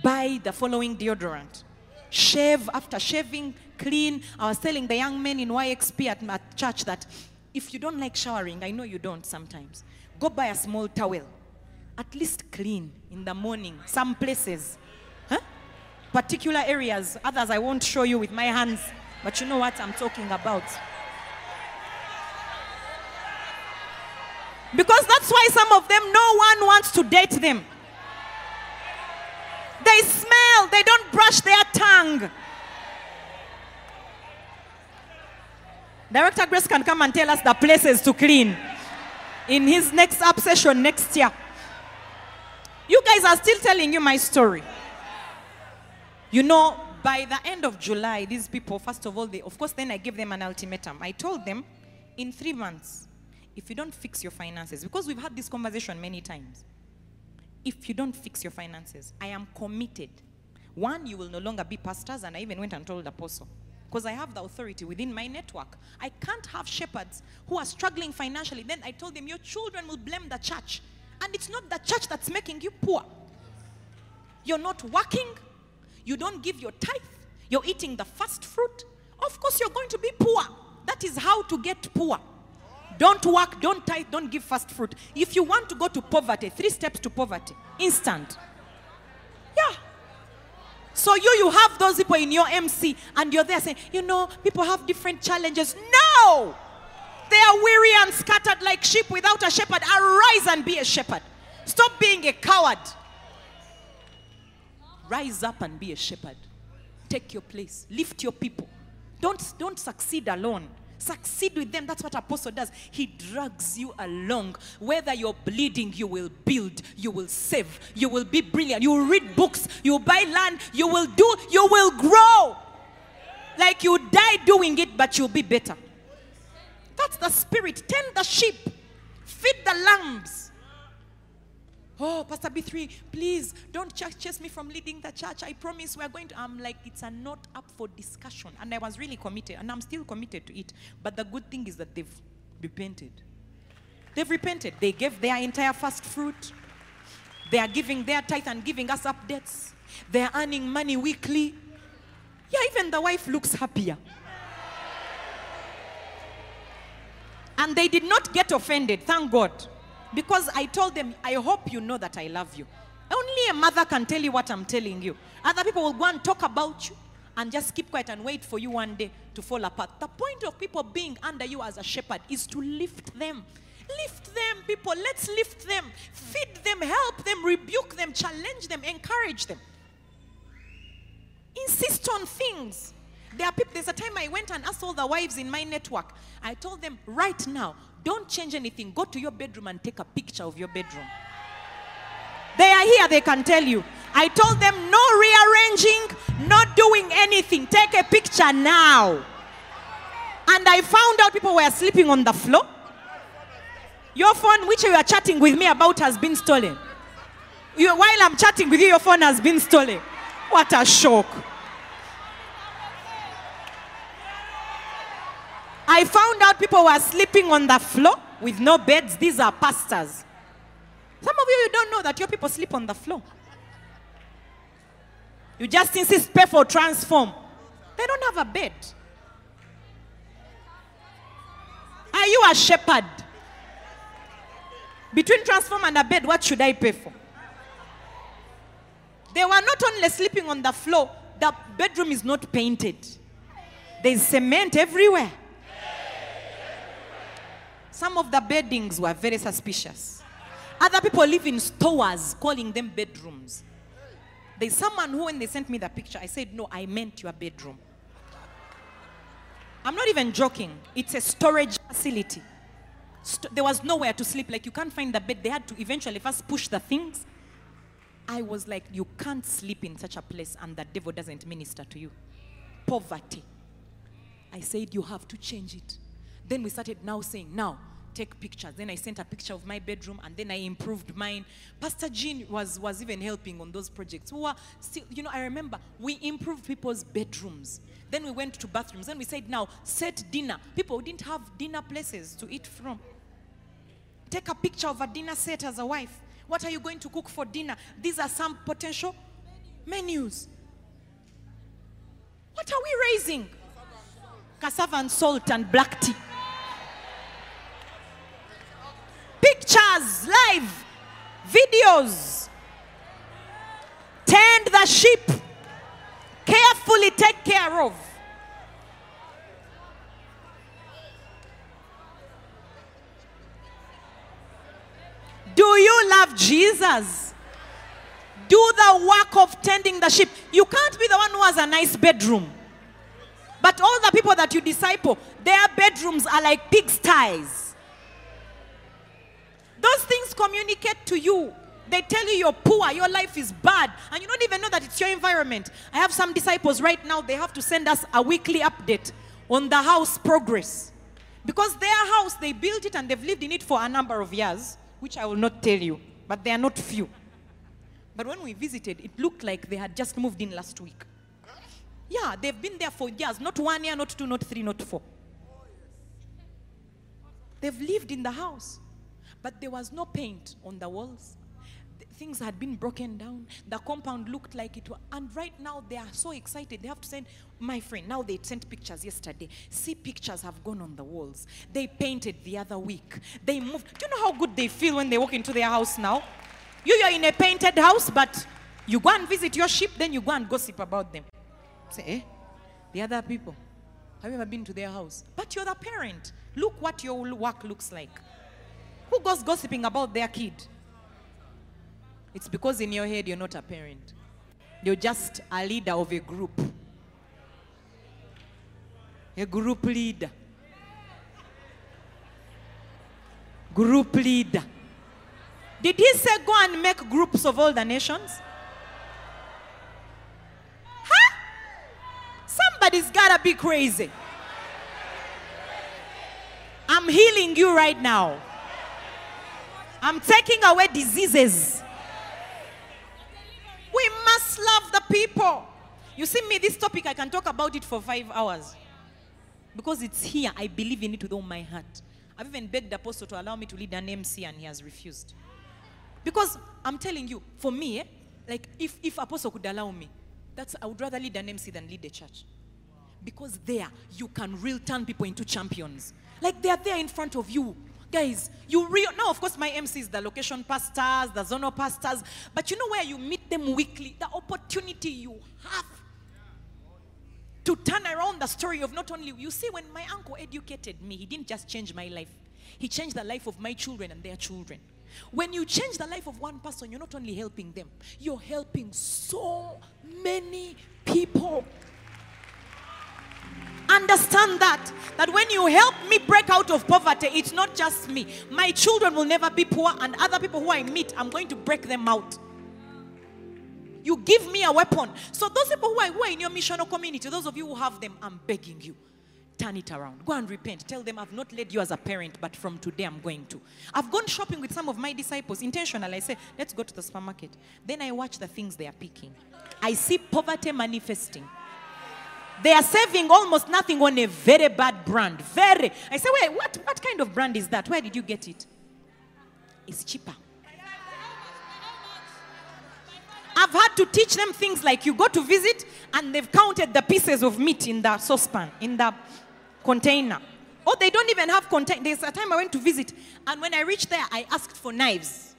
buy the following deodorant. Shave after shaving, clean. I was telling the young men in YXP at, my church that if you don't like showering, I know you don't sometimes, go buy a small towel. At least clean in the morning. Some places, huh? particular areas, others I won't show you with my hands, but you know what I'm talking about. Because that's why some of them, no one wants to date them. They smell, they don't brush their tongue. Director Grace can come and tell us the places to clean in his next up session next year. You guys are still telling you my story. You know, by the end of July, these people, first of all, they, of course, then I gave them an ultimatum. I told them, in three months, if you don't fix your finances, because we've had this conversation many times, if you don't fix your finances, I am committed. One, you will no longer be pastors, and I even went and told the apostle. Because I have the authority within my network. I can't have shepherds who are struggling financially. Then I told them, Your children will blame the church. And it's not the church that's making you poor. You're not working, you don't give your tithe, you're eating the first fruit, of course you're going to be poor. That is how to get poor. Don't work, don't tithe, don't give first fruit. If you want to go to poverty, three steps to poverty, instant. Yeah. So you you have those people in your MC and you're there saying, you know, people have different challenges. No! They are weary and scattered like sheep without a shepherd. Arise and be a shepherd. Stop being a coward. Rise up and be a shepherd. Take your place. Lift your people. Don't, don't succeed alone. Succeed with them. That's what Apostle does. He drags you along. Whether you're bleeding, you will build, you will save, you will be brilliant. You will read books, you will buy land, you will do, you will grow. Like you die doing it, but you'll be better. That's the spirit. Tend the sheep, feed the lambs. Oh, Pastor Bee3, please don't chase me from leading the church. I promise we're going to. I'm like, it's a not up for discussion. And I was really committed, and I'm still committed to it. But the good thing is that they've repented. They've repented. They gave their entire first fruit. They are giving their tithe and giving us updates. They are earning money weekly. Yeah, even the wife looks happier. And they did not get offended, thank God. Because I told them, I hope you know that I love you. Only a mother can tell you what I'm telling you. Other people will go and talk about you and just keep quiet and wait for you one day to fall apart. The point of people being under you as a shepherd is to lift them. Lift them, people. Let's lift them. Feed them, help them, rebuke them, challenge them, encourage them. Insist on things. There are people, there's a time I went and asked all the wives in my network. I told them, right now, don't change anything. Go to your bedroom and take a picture of your bedroom. They are here, they can tell you. I told them, no rearranging, not doing anything. Take a picture now. And I found out people were sleeping on the floor. Your phone, which you are chatting with me about, has been stolen. You, while I'm chatting with you, your phone has been stolen. What a shock. I found out people were sleeping on the floor with no beds. These are pastors. Some of you, you don't know that your people sleep on the floor. You just insist pay for transform. They don't have a bed. Are you a shepherd? Between transform and a bed, what should I pay for? They were not only sleeping on the floor, the bedroom is not painted. There's cement everywhere. Some of the beddings were very suspicious. Other people live in stores, calling them bedrooms. There's someone who, when they sent me the picture, I said, No, I meant your bedroom. I'm not even joking. It's a storage facility. St- there was nowhere to sleep. Like, you can't find the bed. They had to eventually first push the things. I was like, You can't sleep in such a place, and the devil doesn't minister to you. Poverty. I said, You have to change it. Then we started now saying, Now, take pictures. Then I sent a picture of my bedroom and then I improved mine. Pastor Jean was, was even helping on those projects. We were still, you know, I remember we improved people's bedrooms. Then we went to bathrooms. Then we said, now set dinner. People didn't have dinner places to eat from. Take a picture of a dinner set as a wife. What are you going to cook for dinner? These are some potential menus. What are we raising? Cassava and salt and black tea. Pictures, live, videos. Tend the sheep. Carefully take care of. Do you love Jesus? Do the work of tending the sheep. You can't be the one who has a nice bedroom. But all the people that you disciple, their bedrooms are like pigsties. Those things communicate to you. They tell you you're poor, your life is bad, and you don't even know that it's your environment. I have some disciples right now, they have to send us a weekly update on the house progress. Because their house, they built it and they've lived in it for a number of years, which I will not tell you, but they are not few. But when we visited, it looked like they had just moved in last week. Yeah, they've been there for years, not one year, not two, not three, not four. They've lived in the house, but there was no paint on the walls. th- things had been broken down. The compound looked like it was. And right now, they are so excited. They have to send, my friend, now they sent pictures yesterday. See, pictures have gone on the walls. They painted the other week. They moved. Do you know how good they feel when they walk into their house now? You, you're in a painted house, but you go and visit your sheep, then you go and gossip about them. Say, eh? The other people. Have you ever been to their house? But you're the parent. Look what your work looks like. Who goes gossiping about their kid? It's because in your head you're not a parent. You're just a leader of a group. A group leader. Group leader. Did he say go and make groups of all the nations? Huh? Somebody's gotta be crazy. I'm healing you right now. I'm taking away diseases. We must love the people. You see me, this topic, I can talk about it for five hours. Because it's here. I believe in it with all my heart. I've even begged Apostle to allow me to lead an MC and he has refused. Because I'm telling you, for me, eh, like if, if Apostle could allow me, that's I would rather lead an MC than lead a church. Because there you can real turn people into champions. Like they are there in front of you. Guys, you real now of course my MC is the location pastors, the zonal pastors, but you know where you meet them weekly, the opportunity you have to turn around the story of not only you see when my uncle educated me, he didn't just change my life. He changed the life of my children and their children. When you change the life of one person, you're not only helping them, you're helping so many people. Understand that. That when you help me break out of poverty, it's not just me. My children will never be poor, and other people who I meet, I'm going to break them out. You give me a weapon. So, those people who are, who are in your missional community, those of you who have them, I'm begging you. Turn it around. Go and repent. Tell them I've not led you as a parent, but from today I'm going to. I've gone shopping with some of my disciples intentionally. I say, let's go to the supermarket. Then I watch the things they are picking. I see poverty manifesting. They are saving almost nothing on a very bad brand. Very. I say, wait, what, what kind of brand is that? Where did you get it? It's cheaper. I've had to teach them things like you go to visit and they've counted the pieces of meat in the saucepan, in the container. Or they don't even have container. There's a time I went to visit and when I reached there, I asked for knives.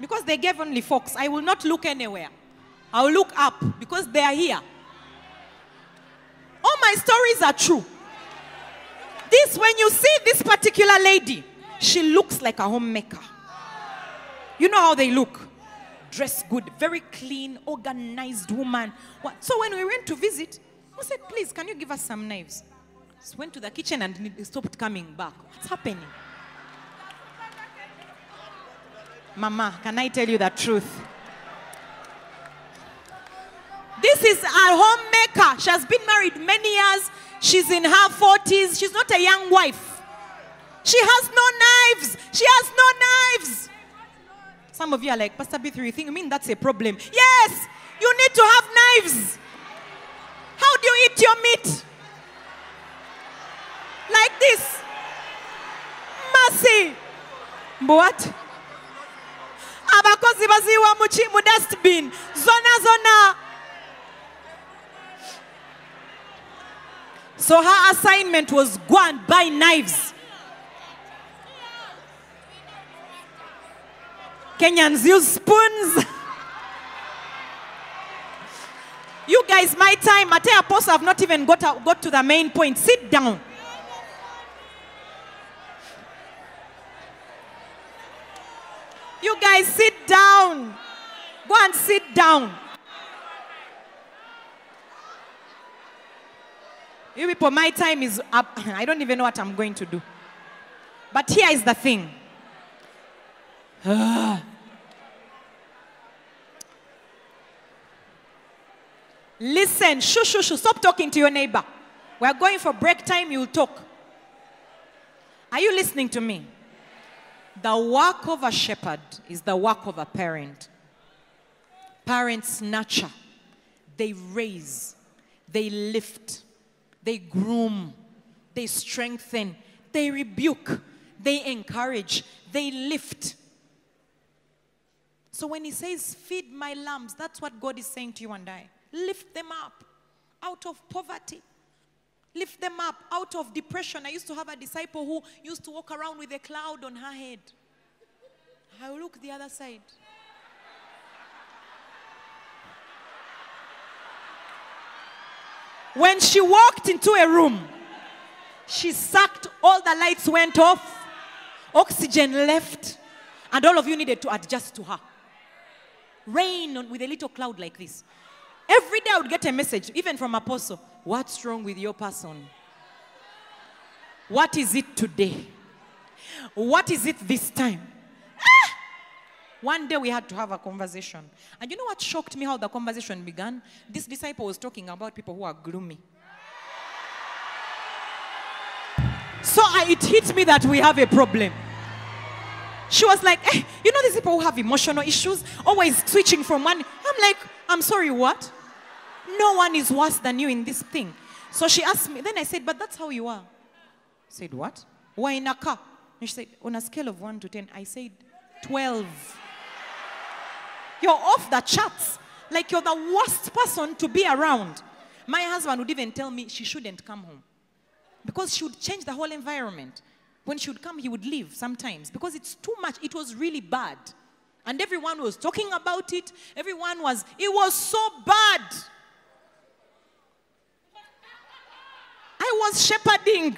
Because they gave only forks. I will not look anywhere. I'll look up because they are here. All my stories are true. This, when you see this particular lady, she looks like a homemaker. You know how they look? Dressed good, very clean, organized woman. So when we went to visit, we said, please, can you give us some knives? Just went to the kitchen and stopped coming back. What's happening? Mama, can I tell you the truth? This is a homemaker. She has been married many years. She's in her 40s. She's not a young wife. She has no knives. She has no knives. Some of you are like, Pastor Bee3, you think, you mean that's a problem? Yes, you need to have knives. How do you eat your meat? Like this. Mercy. What? abakozi baziwa mu mu dustbin zona zona so her assignment was go and buy knives kenyans use spoons you guys my time at apostle have not even got, out, got to the main point sit down You guys sit down. Go and sit down. You people, my time is up. [laughs] I don't even know what I'm going to do. But here is the thing. [sighs] Listen, shoo, shoo, shoo. Stop talking to your neighbor. We're going for break time, you'll talk. Are you listening to me? The work of a shepherd is the work of a parent. Parents nurture, they raise, they lift, they groom, they strengthen, they rebuke, they encourage, they lift. So when he says, Feed my lambs, that's what God is saying to you and I. Lift them up out of poverty. Lift them up out of depression. I used to have a disciple who used to walk around with a cloud on her head. I look the other side. When she walked into a room, she sucked, all the lights went off, oxygen left, and all of you needed to adjust to her. Rain on, with a little cloud like this. Every day I would get a message, even from Apostle. What's wrong with your person? What is it today? What is it this time? One day we had to have a conversation. And you know what shocked me how the conversation began? This disciple was talking about people who are gloomy. So I, it hit me that we have a problem. She was like, eh, you know these people who have emotional issues, always switching from one. I'm like, I'm sorry, what? No one is worse than you in this thing. So she asked me, then I said, but that's how you are. Said, what? We're in a car. And she said, on a scale of 1 to 10, I said, 12. You're off the charts. Like you're the worst person to be around. My husband would even tell me she shouldn't come home because she would change the whole environment. When she would come, he would leave sometimes because it's too much. It was really bad. And everyone was talking about it. Everyone was, it was so bad. I was shepherding.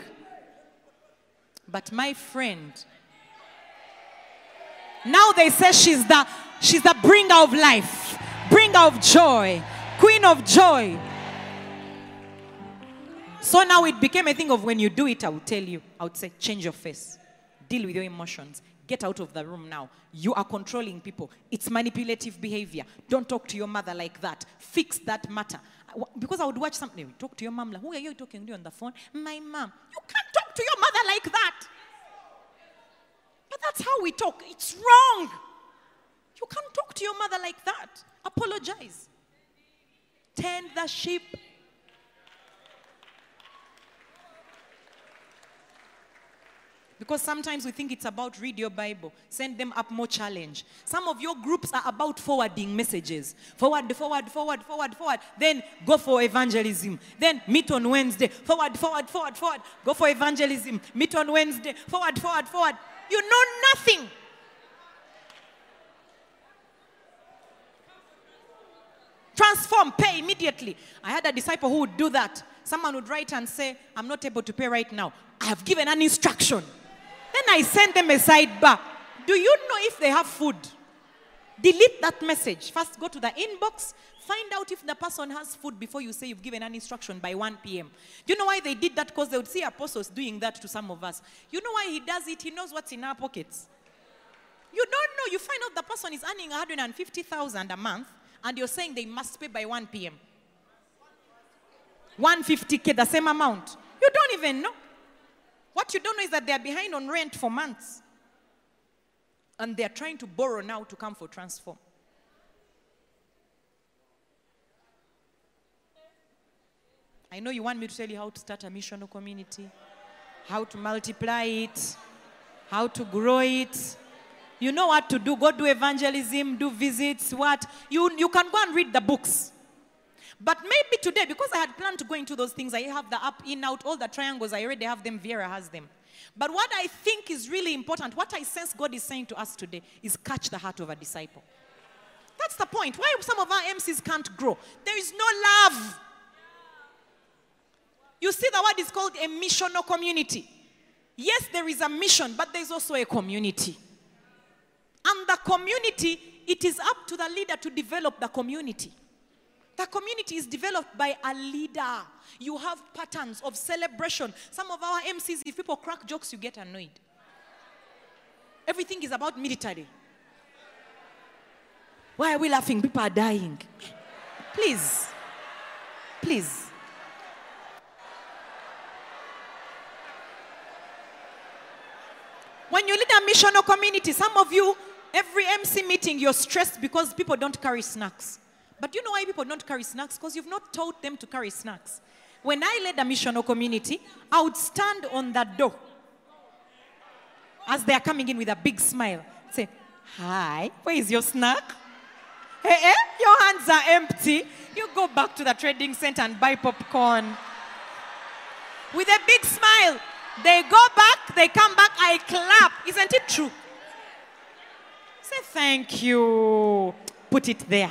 But my friend, now they say she's the she's the bringer of life, bringer of joy, queen of joy. So now it became a thing of when you do it, I would tell you, I would say, change your face, deal with your emotions, get out of the room now. You are controlling people. It's manipulative behavior. Don't talk to your mother like that. Fix that matter. Uh, because I would watch something, talk to your mom like, who are you talking to on the phone? My mom. You can't talk to your mother like that. But that's how we talk. It's wrong. You can't talk to your mother like that. Apologize. Tend the sheep. Because sometimes we think it's about read your Bible, send them up more challenge. Some of your groups are about forwarding messages. Forward, forward, forward, forward, forward. Then go for evangelism. Then meet on Wednesday. Forward, forward, forward, forward. Go for evangelism. Meet on Wednesday. Forward, forward, forward. You know nothing. Transform, pay immediately. I had a disciple who would do that. Someone would write and say, I'm not able to pay right now. I have given an instruction. Then I send them a sidebar. Do you know if they have food? Delete that message. First, go to the inbox, find out if the person has food before you say you've given an instruction by 1 p.m. Do you know why they did that? Because they would see apostles doing that to some of us. You know why he does it? He knows what's in our pockets. You don't know. You find out the person is earning 150,000 a month, and you're saying they must pay by 1 p.m. 150k, the same amount. You don't even know. What you don't know is that they're behind on rent for months. And they're trying to borrow now to come for transform. I know you want me to tell you how to start a missional community, how to multiply it, how to grow it. You know what to do. Go do evangelism, do visits, what. You, you can go and read the books. But maybe today, because I had planned to go into those things, I have the up, in, out, all the triangles, I already have them, Vera has them. But what I think is really important, what I sense God is saying to us today, is catch the heart of a disciple. That's the point. Why some of our MCs can't grow? There is no love. You see, the word is called a missional community. Yes, there is a mission, but there's also a community. And the community, it is up to the leader to develop the community. The community is developed by a leader. You have patterns of celebration. Some of our MCs, if people crack jokes, you get annoyed. Everything is about military. Why are we laughing? People are dying. Please. Please. When you lead a missional community, some of you, every MC meeting, you're stressed because people don't carry snacks. But you know why people don't carry snacks? Because you've not taught them to carry snacks. When I led a missional community, I would stand on that door as they are coming in with a big smile. Say, Hi, where is your snack? Hey, eh? Your hands are empty. You go back to the trading center and buy popcorn. With a big smile. They go back, they come back, I clap. Isn't it true? Say thank you. Put it there.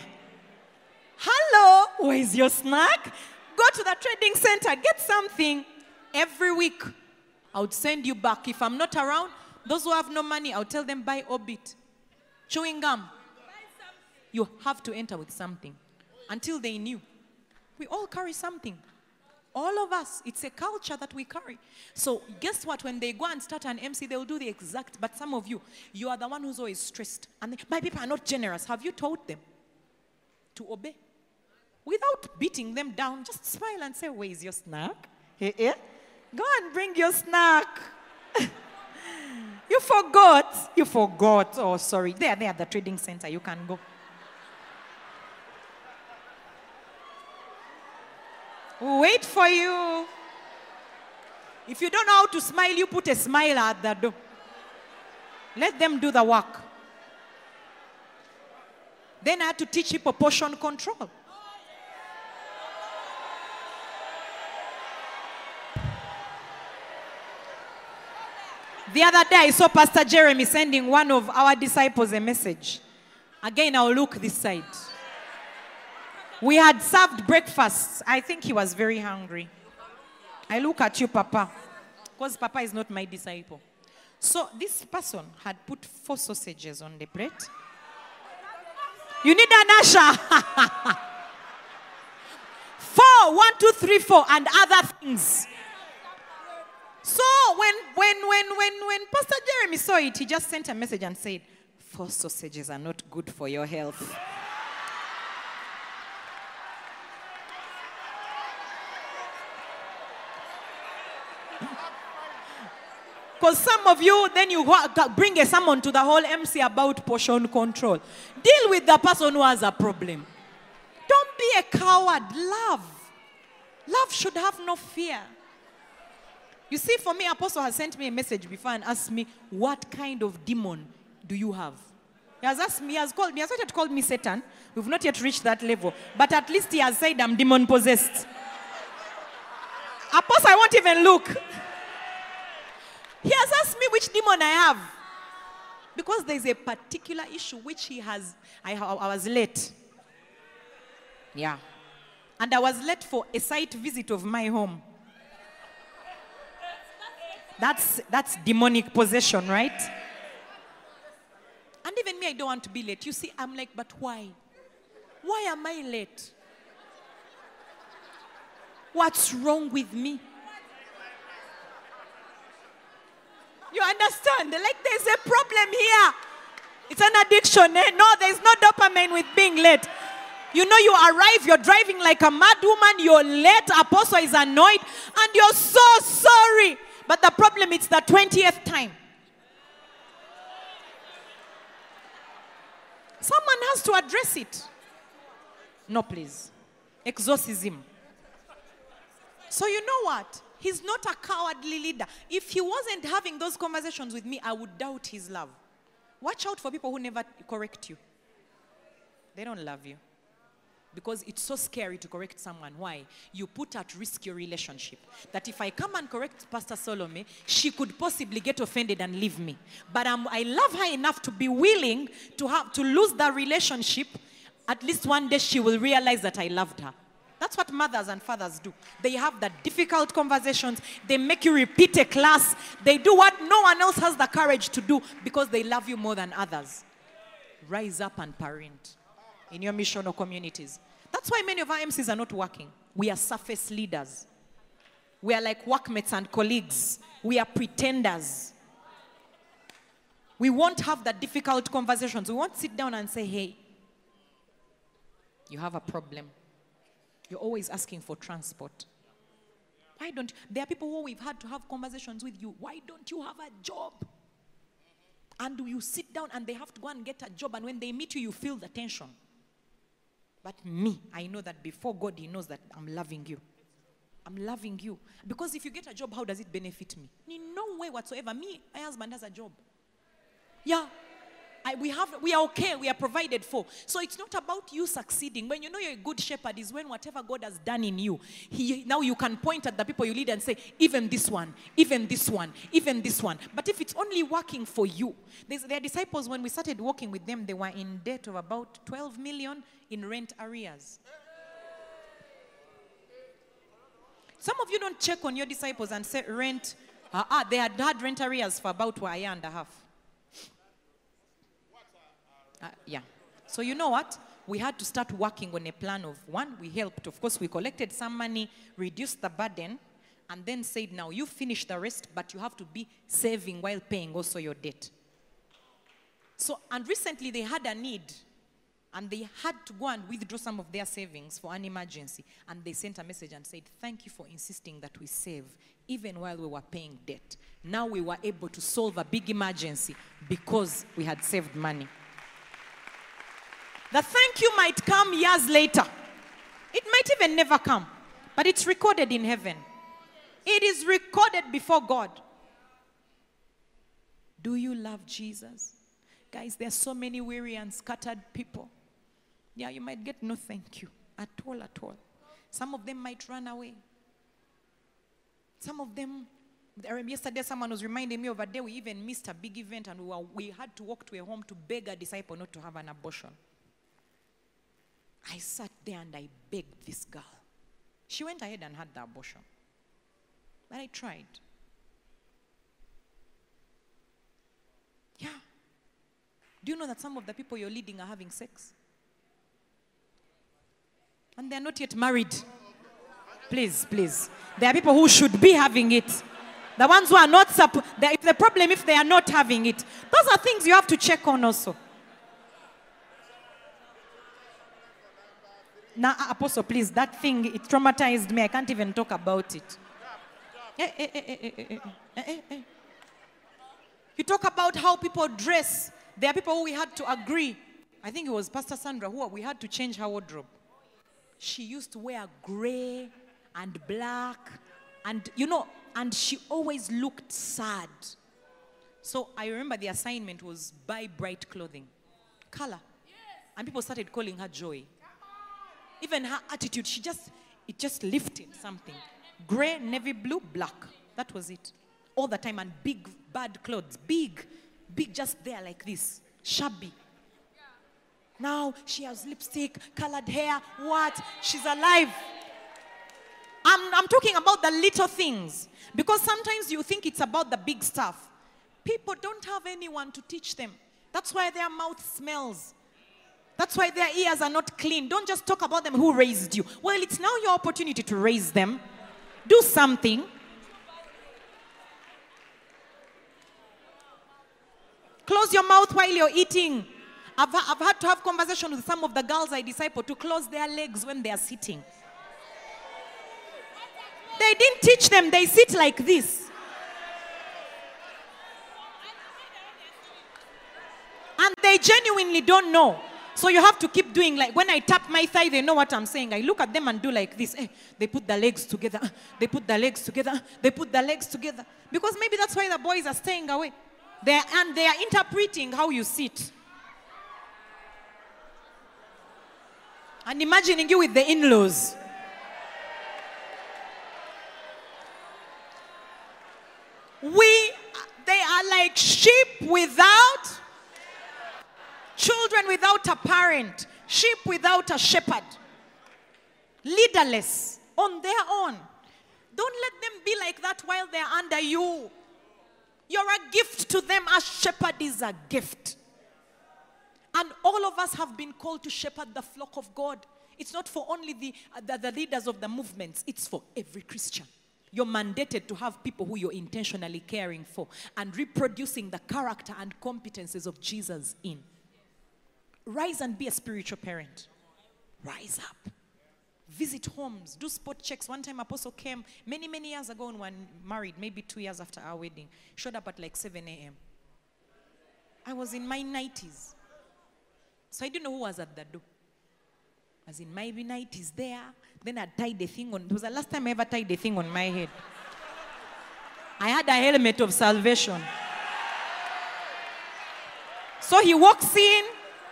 Hello, where is your snack? Go to the trading center, get something. Every week, I would send you back. If I'm not around, those who have no money, I'll tell them buy Orbit. Chewing gum. You have to enter with something. Until they knew. We all carry something. All of us. It's a culture that we carry. So guess what? When they go and start an MC, they'll do the exact. But some of you, you are the one who's always stressed. And they, my people are not generous. Have you told them to obey? Without beating them down, just smile and say, Where is your snack? Hey, eh? Go and bring your snack. [laughs] you forgot. You forgot. Oh, sorry. There, there at the trading center. You can go. We'll wait for you. If you don't know how to smile, you put a smile at the door. Let them do the work. Then I had to teach you proportion control. The other day, I saw Pastor Jeremy sending one of our disciples a message. Again, I'll look this side. We had served breakfast. I think he was very hungry. I look at you, Papa, because Papa is not my disciple. So this person had put four sausages on the plate. You need an usher. [laughs] four, one, two, three, four, and other things. So when when when when when Pastor Jeremy saw it, he just sent a message and said, Four sausages are not good for your health. Because some of you, then you bring a sermon to the whole MC about portion control. Deal with the person who has a problem. Don't be a coward. Love. Love should have no fear. You see, for me, Apostle has sent me a message before and asked me, What kind of demon do you have? He has asked me, he has called me, he has started to called me Satan. We've not yet reached that level. But at least he has said I'm demon possessed. Apostle, I won't even look. He has asked me which demon I have. Because there's a particular issue which he has. I, I was late. Yeah. And I was late for a site visit of my home. That's, that's demonic possession, right? And even me, I don't want to be late. You see, I'm like, but why? Why am I late? What's wrong with me? You understand? Like, there's a problem here. It's an addiction. Eh? No, there's no dopamine with being late. You know, you arrive, you're driving like a mad woman, you're late, apostle is annoyed, and you're so sorry. But the problem is the 20th time. Someone has to address it. No, please. Exorcism. So, you know what? He's not a cowardly leader. If he wasn't having those conversations with me, I would doubt his love. Watch out for people who never correct you. They don't love you. Because it's so scary to correct someone. Why? You put at risk your relationship. That if I come and correct Pastor Salome, she could possibly get offended and leave me. But I'm, I love her enough to be willing to have to lose that relationship. At least one day she will realize that I loved her. That's what mothers and fathers do. They have the difficult conversations. They make you repeat a class. They do what no one else has the courage to do because they love you more than others. Rise up and parent in your missional communities. That's why many of our MCs are not working. We are surface leaders. We are like workmates and colleagues. We are pretenders. We won't have the difficult conversations. We won't sit down and say, hey, you have a problem. You're always asking for transport. Why don't there are people who we've had to have conversations with you? Why don't you have a job? And do you sit down and they have to go and get a job, and when they meet you, you feel the tension. But me, I know that before God, He knows that I'm loving you. I'm loving you. Because if you get a job, how does it benefit me? In no way whatsoever. Me, my husband has a job. Yeah. I, we have, we are okay. We are provided for. So it's not about you succeeding. When you know you're a good shepherd, is when whatever God has done in you, he, now you can point at the people you lead and say, even this one, even this one, even this one. But if it's only working for you, there's, their disciples, when we started working with them, they were in debt of about 12 million in rent arrears. Some of you don't check on your disciples and say rent. Uh, ah, they had had rent arrears for about a year and a half. Uh, yeah. So you know what? We had to start working on a plan of one, we helped. Of course, we collected some money, reduced the burden, and then said, now you finish the rest, but you have to be saving while paying also your debt. So, and recently they had a need and they had to go and withdraw some of their savings for an emergency. And they sent a message and said, Thank you for insisting that we save, even while we were paying debt. Now we were able to solve a big emergency because we had saved money. The thank you might come years later. It might even never come, but it's recorded in heaven. It is recorded before God. Do you love Jesus? Guys, there are so many weary and scattered people. Yeah, you might get no thank you at all, at all. Some of them might run away. Some of them, yesterday someone was reminding me of a day we even missed a big event and we, were, we had to walk to a home to beg a disciple not to have an abortion. I sat there and I begged this girl. She went ahead and had the abortion. But I tried. Yeah. Do you know that some of the people you're leading are having sex? And they're not yet married. Please, please. There are people who should be having it. The ones who are not, supp- the, the problem if they are not having it. Those are things you have to check on also. Now, nah, Apostle, please, that thing, it traumatized me. I can't even talk about it. Eh, eh, eh, you talk about how people dress. There are people who we had to agree. I think it was Pastor Sandra who we had to change her wardrobe. She used to wear gray and black, and you know, and she always looked sad. So I remember the assignment was buy bright clothing, color. And people started calling her Joy. Even her attitude, she just, it just lifted something. Gray, navy blue, black. That was it. All the time. And big, bad clothes. Big, big, just there like this. Shabby. Now she has lipstick, colored hair. What? She's alive. I'm, I'm talking about the little things. Because sometimes you think it's about the big stuff. People don't have anyone to teach them. That's why their mouth smells. That's why their ears are not clean. Don't just talk about them who raised you. Well, it's now your opportunity to raise them. Do something. Close your mouth while you're eating. I've, I've had to have conversation with some of the girls I disciple to close their legs when they are sitting. They didn't teach them, they sit like this. And they genuinely don't know. So you have to keep doing like when I tap my thigh, they know what I'm saying. I look at them and do like this. Eh, they put the legs together. They put the legs together. They put the legs together. Because maybe that's why the boys are staying away. They're, and they are interpreting how you sit. And imagining you with the in laws. We, they are like sheep without children without a parent, sheep without a shepherd, leaderless on their own. Don't let them be like that while they're under you. You're a gift to them. A shepherd is a gift. And all of us have been called to shepherd the flock of God. It's not for only the, uh, the, the leaders of the movements, it's for every Christian. You're mandated to have people who you're intentionally caring for and reproducing the character and competences of Jesus in. Rise and be a spiritual parent. Rise up. Visit homes. Do spot checks. One time, Apostle came many, many years ago and when married, maybe two years after our wedding. Showed up at like 7 a.m. I was in my 90s. So I didn't know who was at the door. I was in my 90s there. Then I tied the thing on. It was the last time I ever tied the thing on my head. I had a helmet of salvation. So he walks in,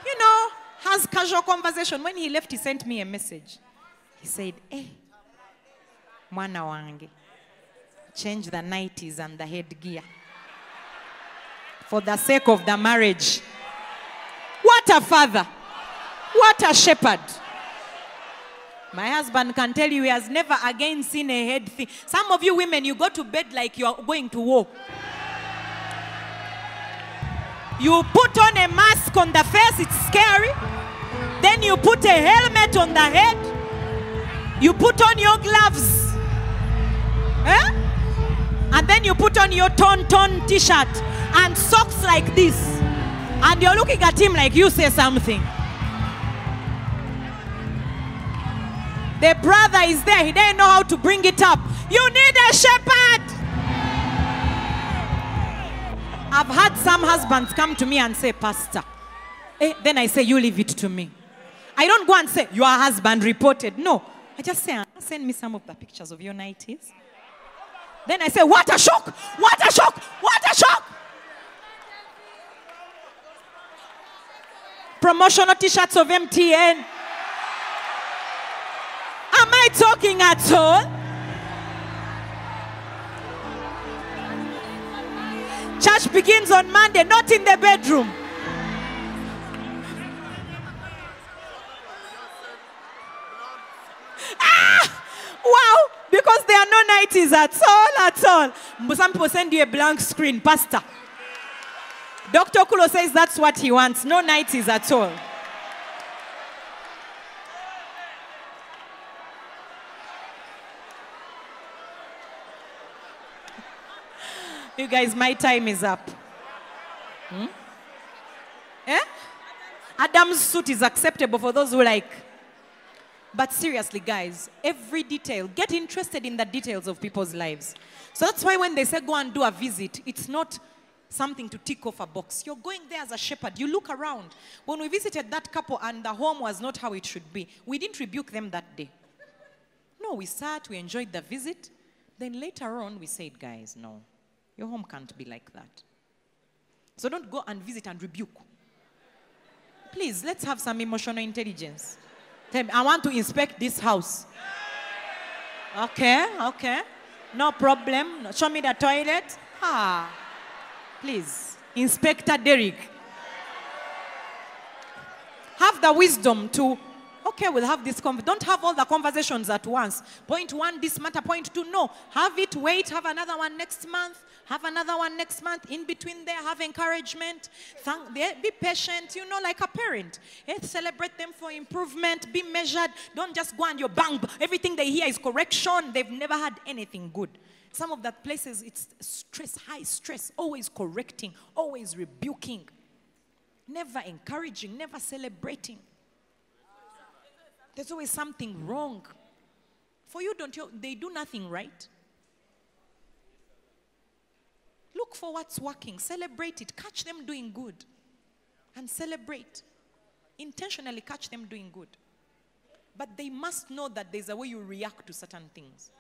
you know, has casual conversation. When he left, he sent me a message. He said, Hey, mwana wange, change the nighties and the headgear for the sake of the marriage. What a father! What a shepherd! My husband can tell you he has never again seen a head thing. Some of you women, you go to bed like you are going to war. You put on a mask on the face, it's scary. Then you put a helmet on the head. You put on your gloves. Eh? And then you put on your ton ton t shirt and socks like this. And you're looking at him like you say something. The brother is there, he didn't know how to bring it up. You need a shepherd. I've had some husbands come to me and say, Pastor. Eh, then I say, You leave it to me. I don't go and say, Your husband reported. No. I just say, Send me some of the pictures of your 90s. Then I say, What a shock! What a shock! What a shock! Promotional t shirts of MTN. Am I talking at all? Church begins on Monday, not in the bedroom. Ah! Wow! Because there are no 90s at all, at all. Some people send you a blank screen, Pastor. Dr. Kulo says that's what he wants. No 90s at all. You guys, my time is up. Hmm? Eh? Adam's suit is acceptable for those who like. But seriously, guys, every detail, get interested in the details of people's lives. So that's why when they say go and do a visit, it's not something to tick off a box. You're going there as a shepherd. You look around. When we visited that couple and the home was not how it should be, we didn't rebuke them that day. No, we sat, we enjoyed the visit. Then later on, we said, guys, no, your home can't be like that. So don't go and visit and rebuke. Please, let's have some emotional intelligence. Tell me, I want to inspect this house. Okay, okay. No problem. Show me the toilet. Ah. Please, Inspector Derek. Have the wisdom to, okay, we'll have this. Don't have all the conversations at once. Point one, this matter. Point two, no. Have it, wait, have another one next month. Have another one next month. In between there, have encouragement. Thank, be patient, you know, like a parent. Eh, celebrate them for improvement. Be measured. Don't just go and you're bang. Everything they hear is correction. They've never had anything good. Some of that places, it's stress, high stress, always correcting, always rebuking, never encouraging, never celebrating. There's always something wrong. For you, don't you? They do nothing right. Look for what's working, celebrate it, catch them doing good, and celebrate. Intentionally catch them doing good. But they must know that there's a way you react to certain things.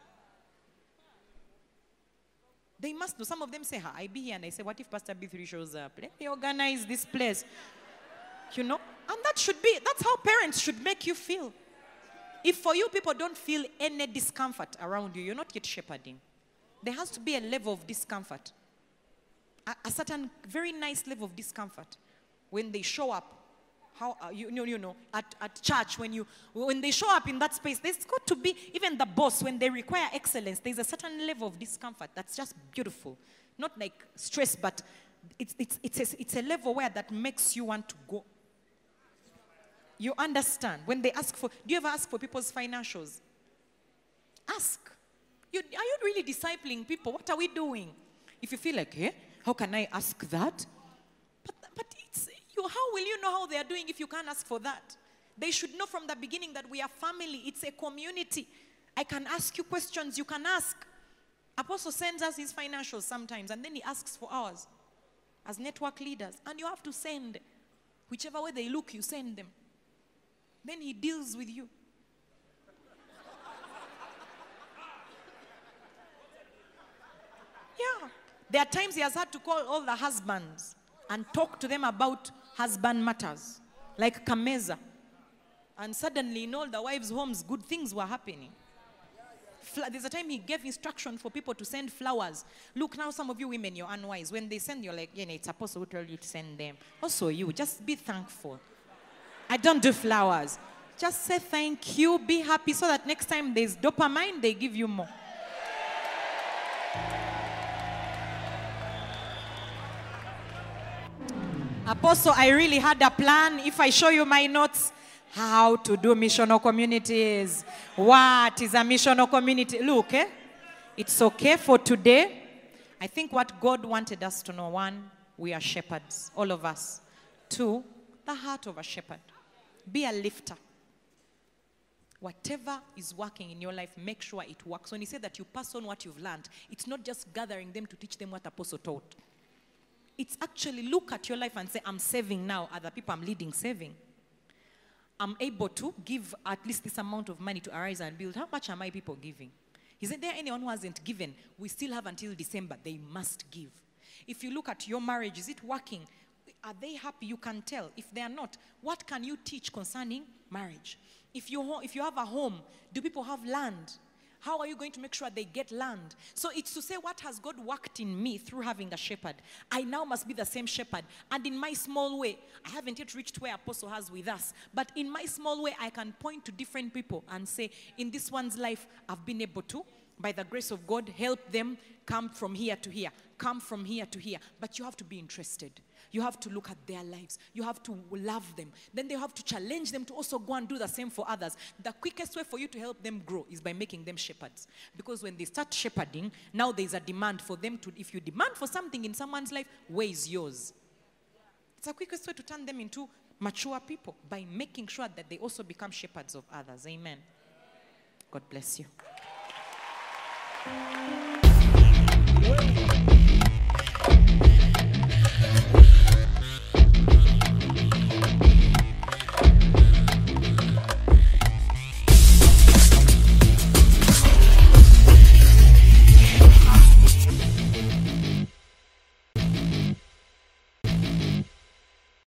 They must know. Some of them say, "Ha, I be here," and I say, "What if Pastor Bee3 shows up? Let me organize this place." You know, and that should be. That's how parents should make you feel. If for you people don't feel any discomfort around you, you're not yet shepherding. There has to be a level of discomfort, a, a certain very nice level of discomfort when they show up. How uh, you know you know at, at church when you when they show up in that space there's got to be even the boss when they require excellence there's a certain level of discomfort that's just beautiful. Not like stress but it's it's it's a, it's a level where that makes you want to go you understand when they ask for do you ever ask for people's financials ask you, are you really discipling people what are we doing if you feel like hey how can i ask that but but it's you, how will you know how they are doing if you can't ask for that? They should know from the beginning that we are family, it's a community. I can ask you questions, you can ask. Apostle sends us his financials sometimes, and then he asks for ours as network leaders. And you have to send. Whichever way they look, you send them. Then he deals with you. [laughs] Yeah. There are times he has had to call all the husbands and talk to them about husband matters, like Kameza. And suddenly, in all the wives' homes, good things were happening. There's a time he gave instruction for people to send flowers. Look, now some of you women, you're unwise. When they send, you're like, yeah, it's apostle who told you to send them. Also, you, just be thankful. I don't do flowers. Just say thank you, be happy, so that next time there's dopamine, they give you more. Apostle, I really had a plan. If I show you my notes, how to do missional communities. What is a missional community? Look, eh? It's okay for today. I think what God wanted us to know one, we are shepherds, all of us. Two, the heart of a shepherd. Be a lifter. Whatever is working in your life, make sure it works. When he said that you pass on what you've learned, it's not just gathering them to teach them what Apostle taught. It's actually look at your life and say, I'm saving now. Other people I'm leading saving. I'm able to give at least this amount of money to arise and build. How much are my people giving? Isn't there anyone who hasn't given? We still have until December. They must give. If you look at your marriage, is it working? Are they happy? You can tell. If they are not, what can you teach concerning marriage? If you, if you have a home, do people have land? How are you going to make sure they get land? So it's to say, what has God worked in me through having a shepherd? I now must be the same shepherd. And in my small way, I haven't yet reached where Apostle has with us, but in my small way, I can point to different people and say, in this one's life, I've been able to, by the grace of God, help them come from here to here, come from here to here. But you have to be interested. You have to look at their lives. You have to love them. Then they have to challenge them to also go and do the same for others. The quickest way for you to help them grow is by making them shepherds. Because when they start shepherding, now there's a demand for them to, if you demand for something in someone's life, where is yours? It's the quickest way to turn them into mature people by making sure that they also become shepherds of others. Amen. God bless you. Wait.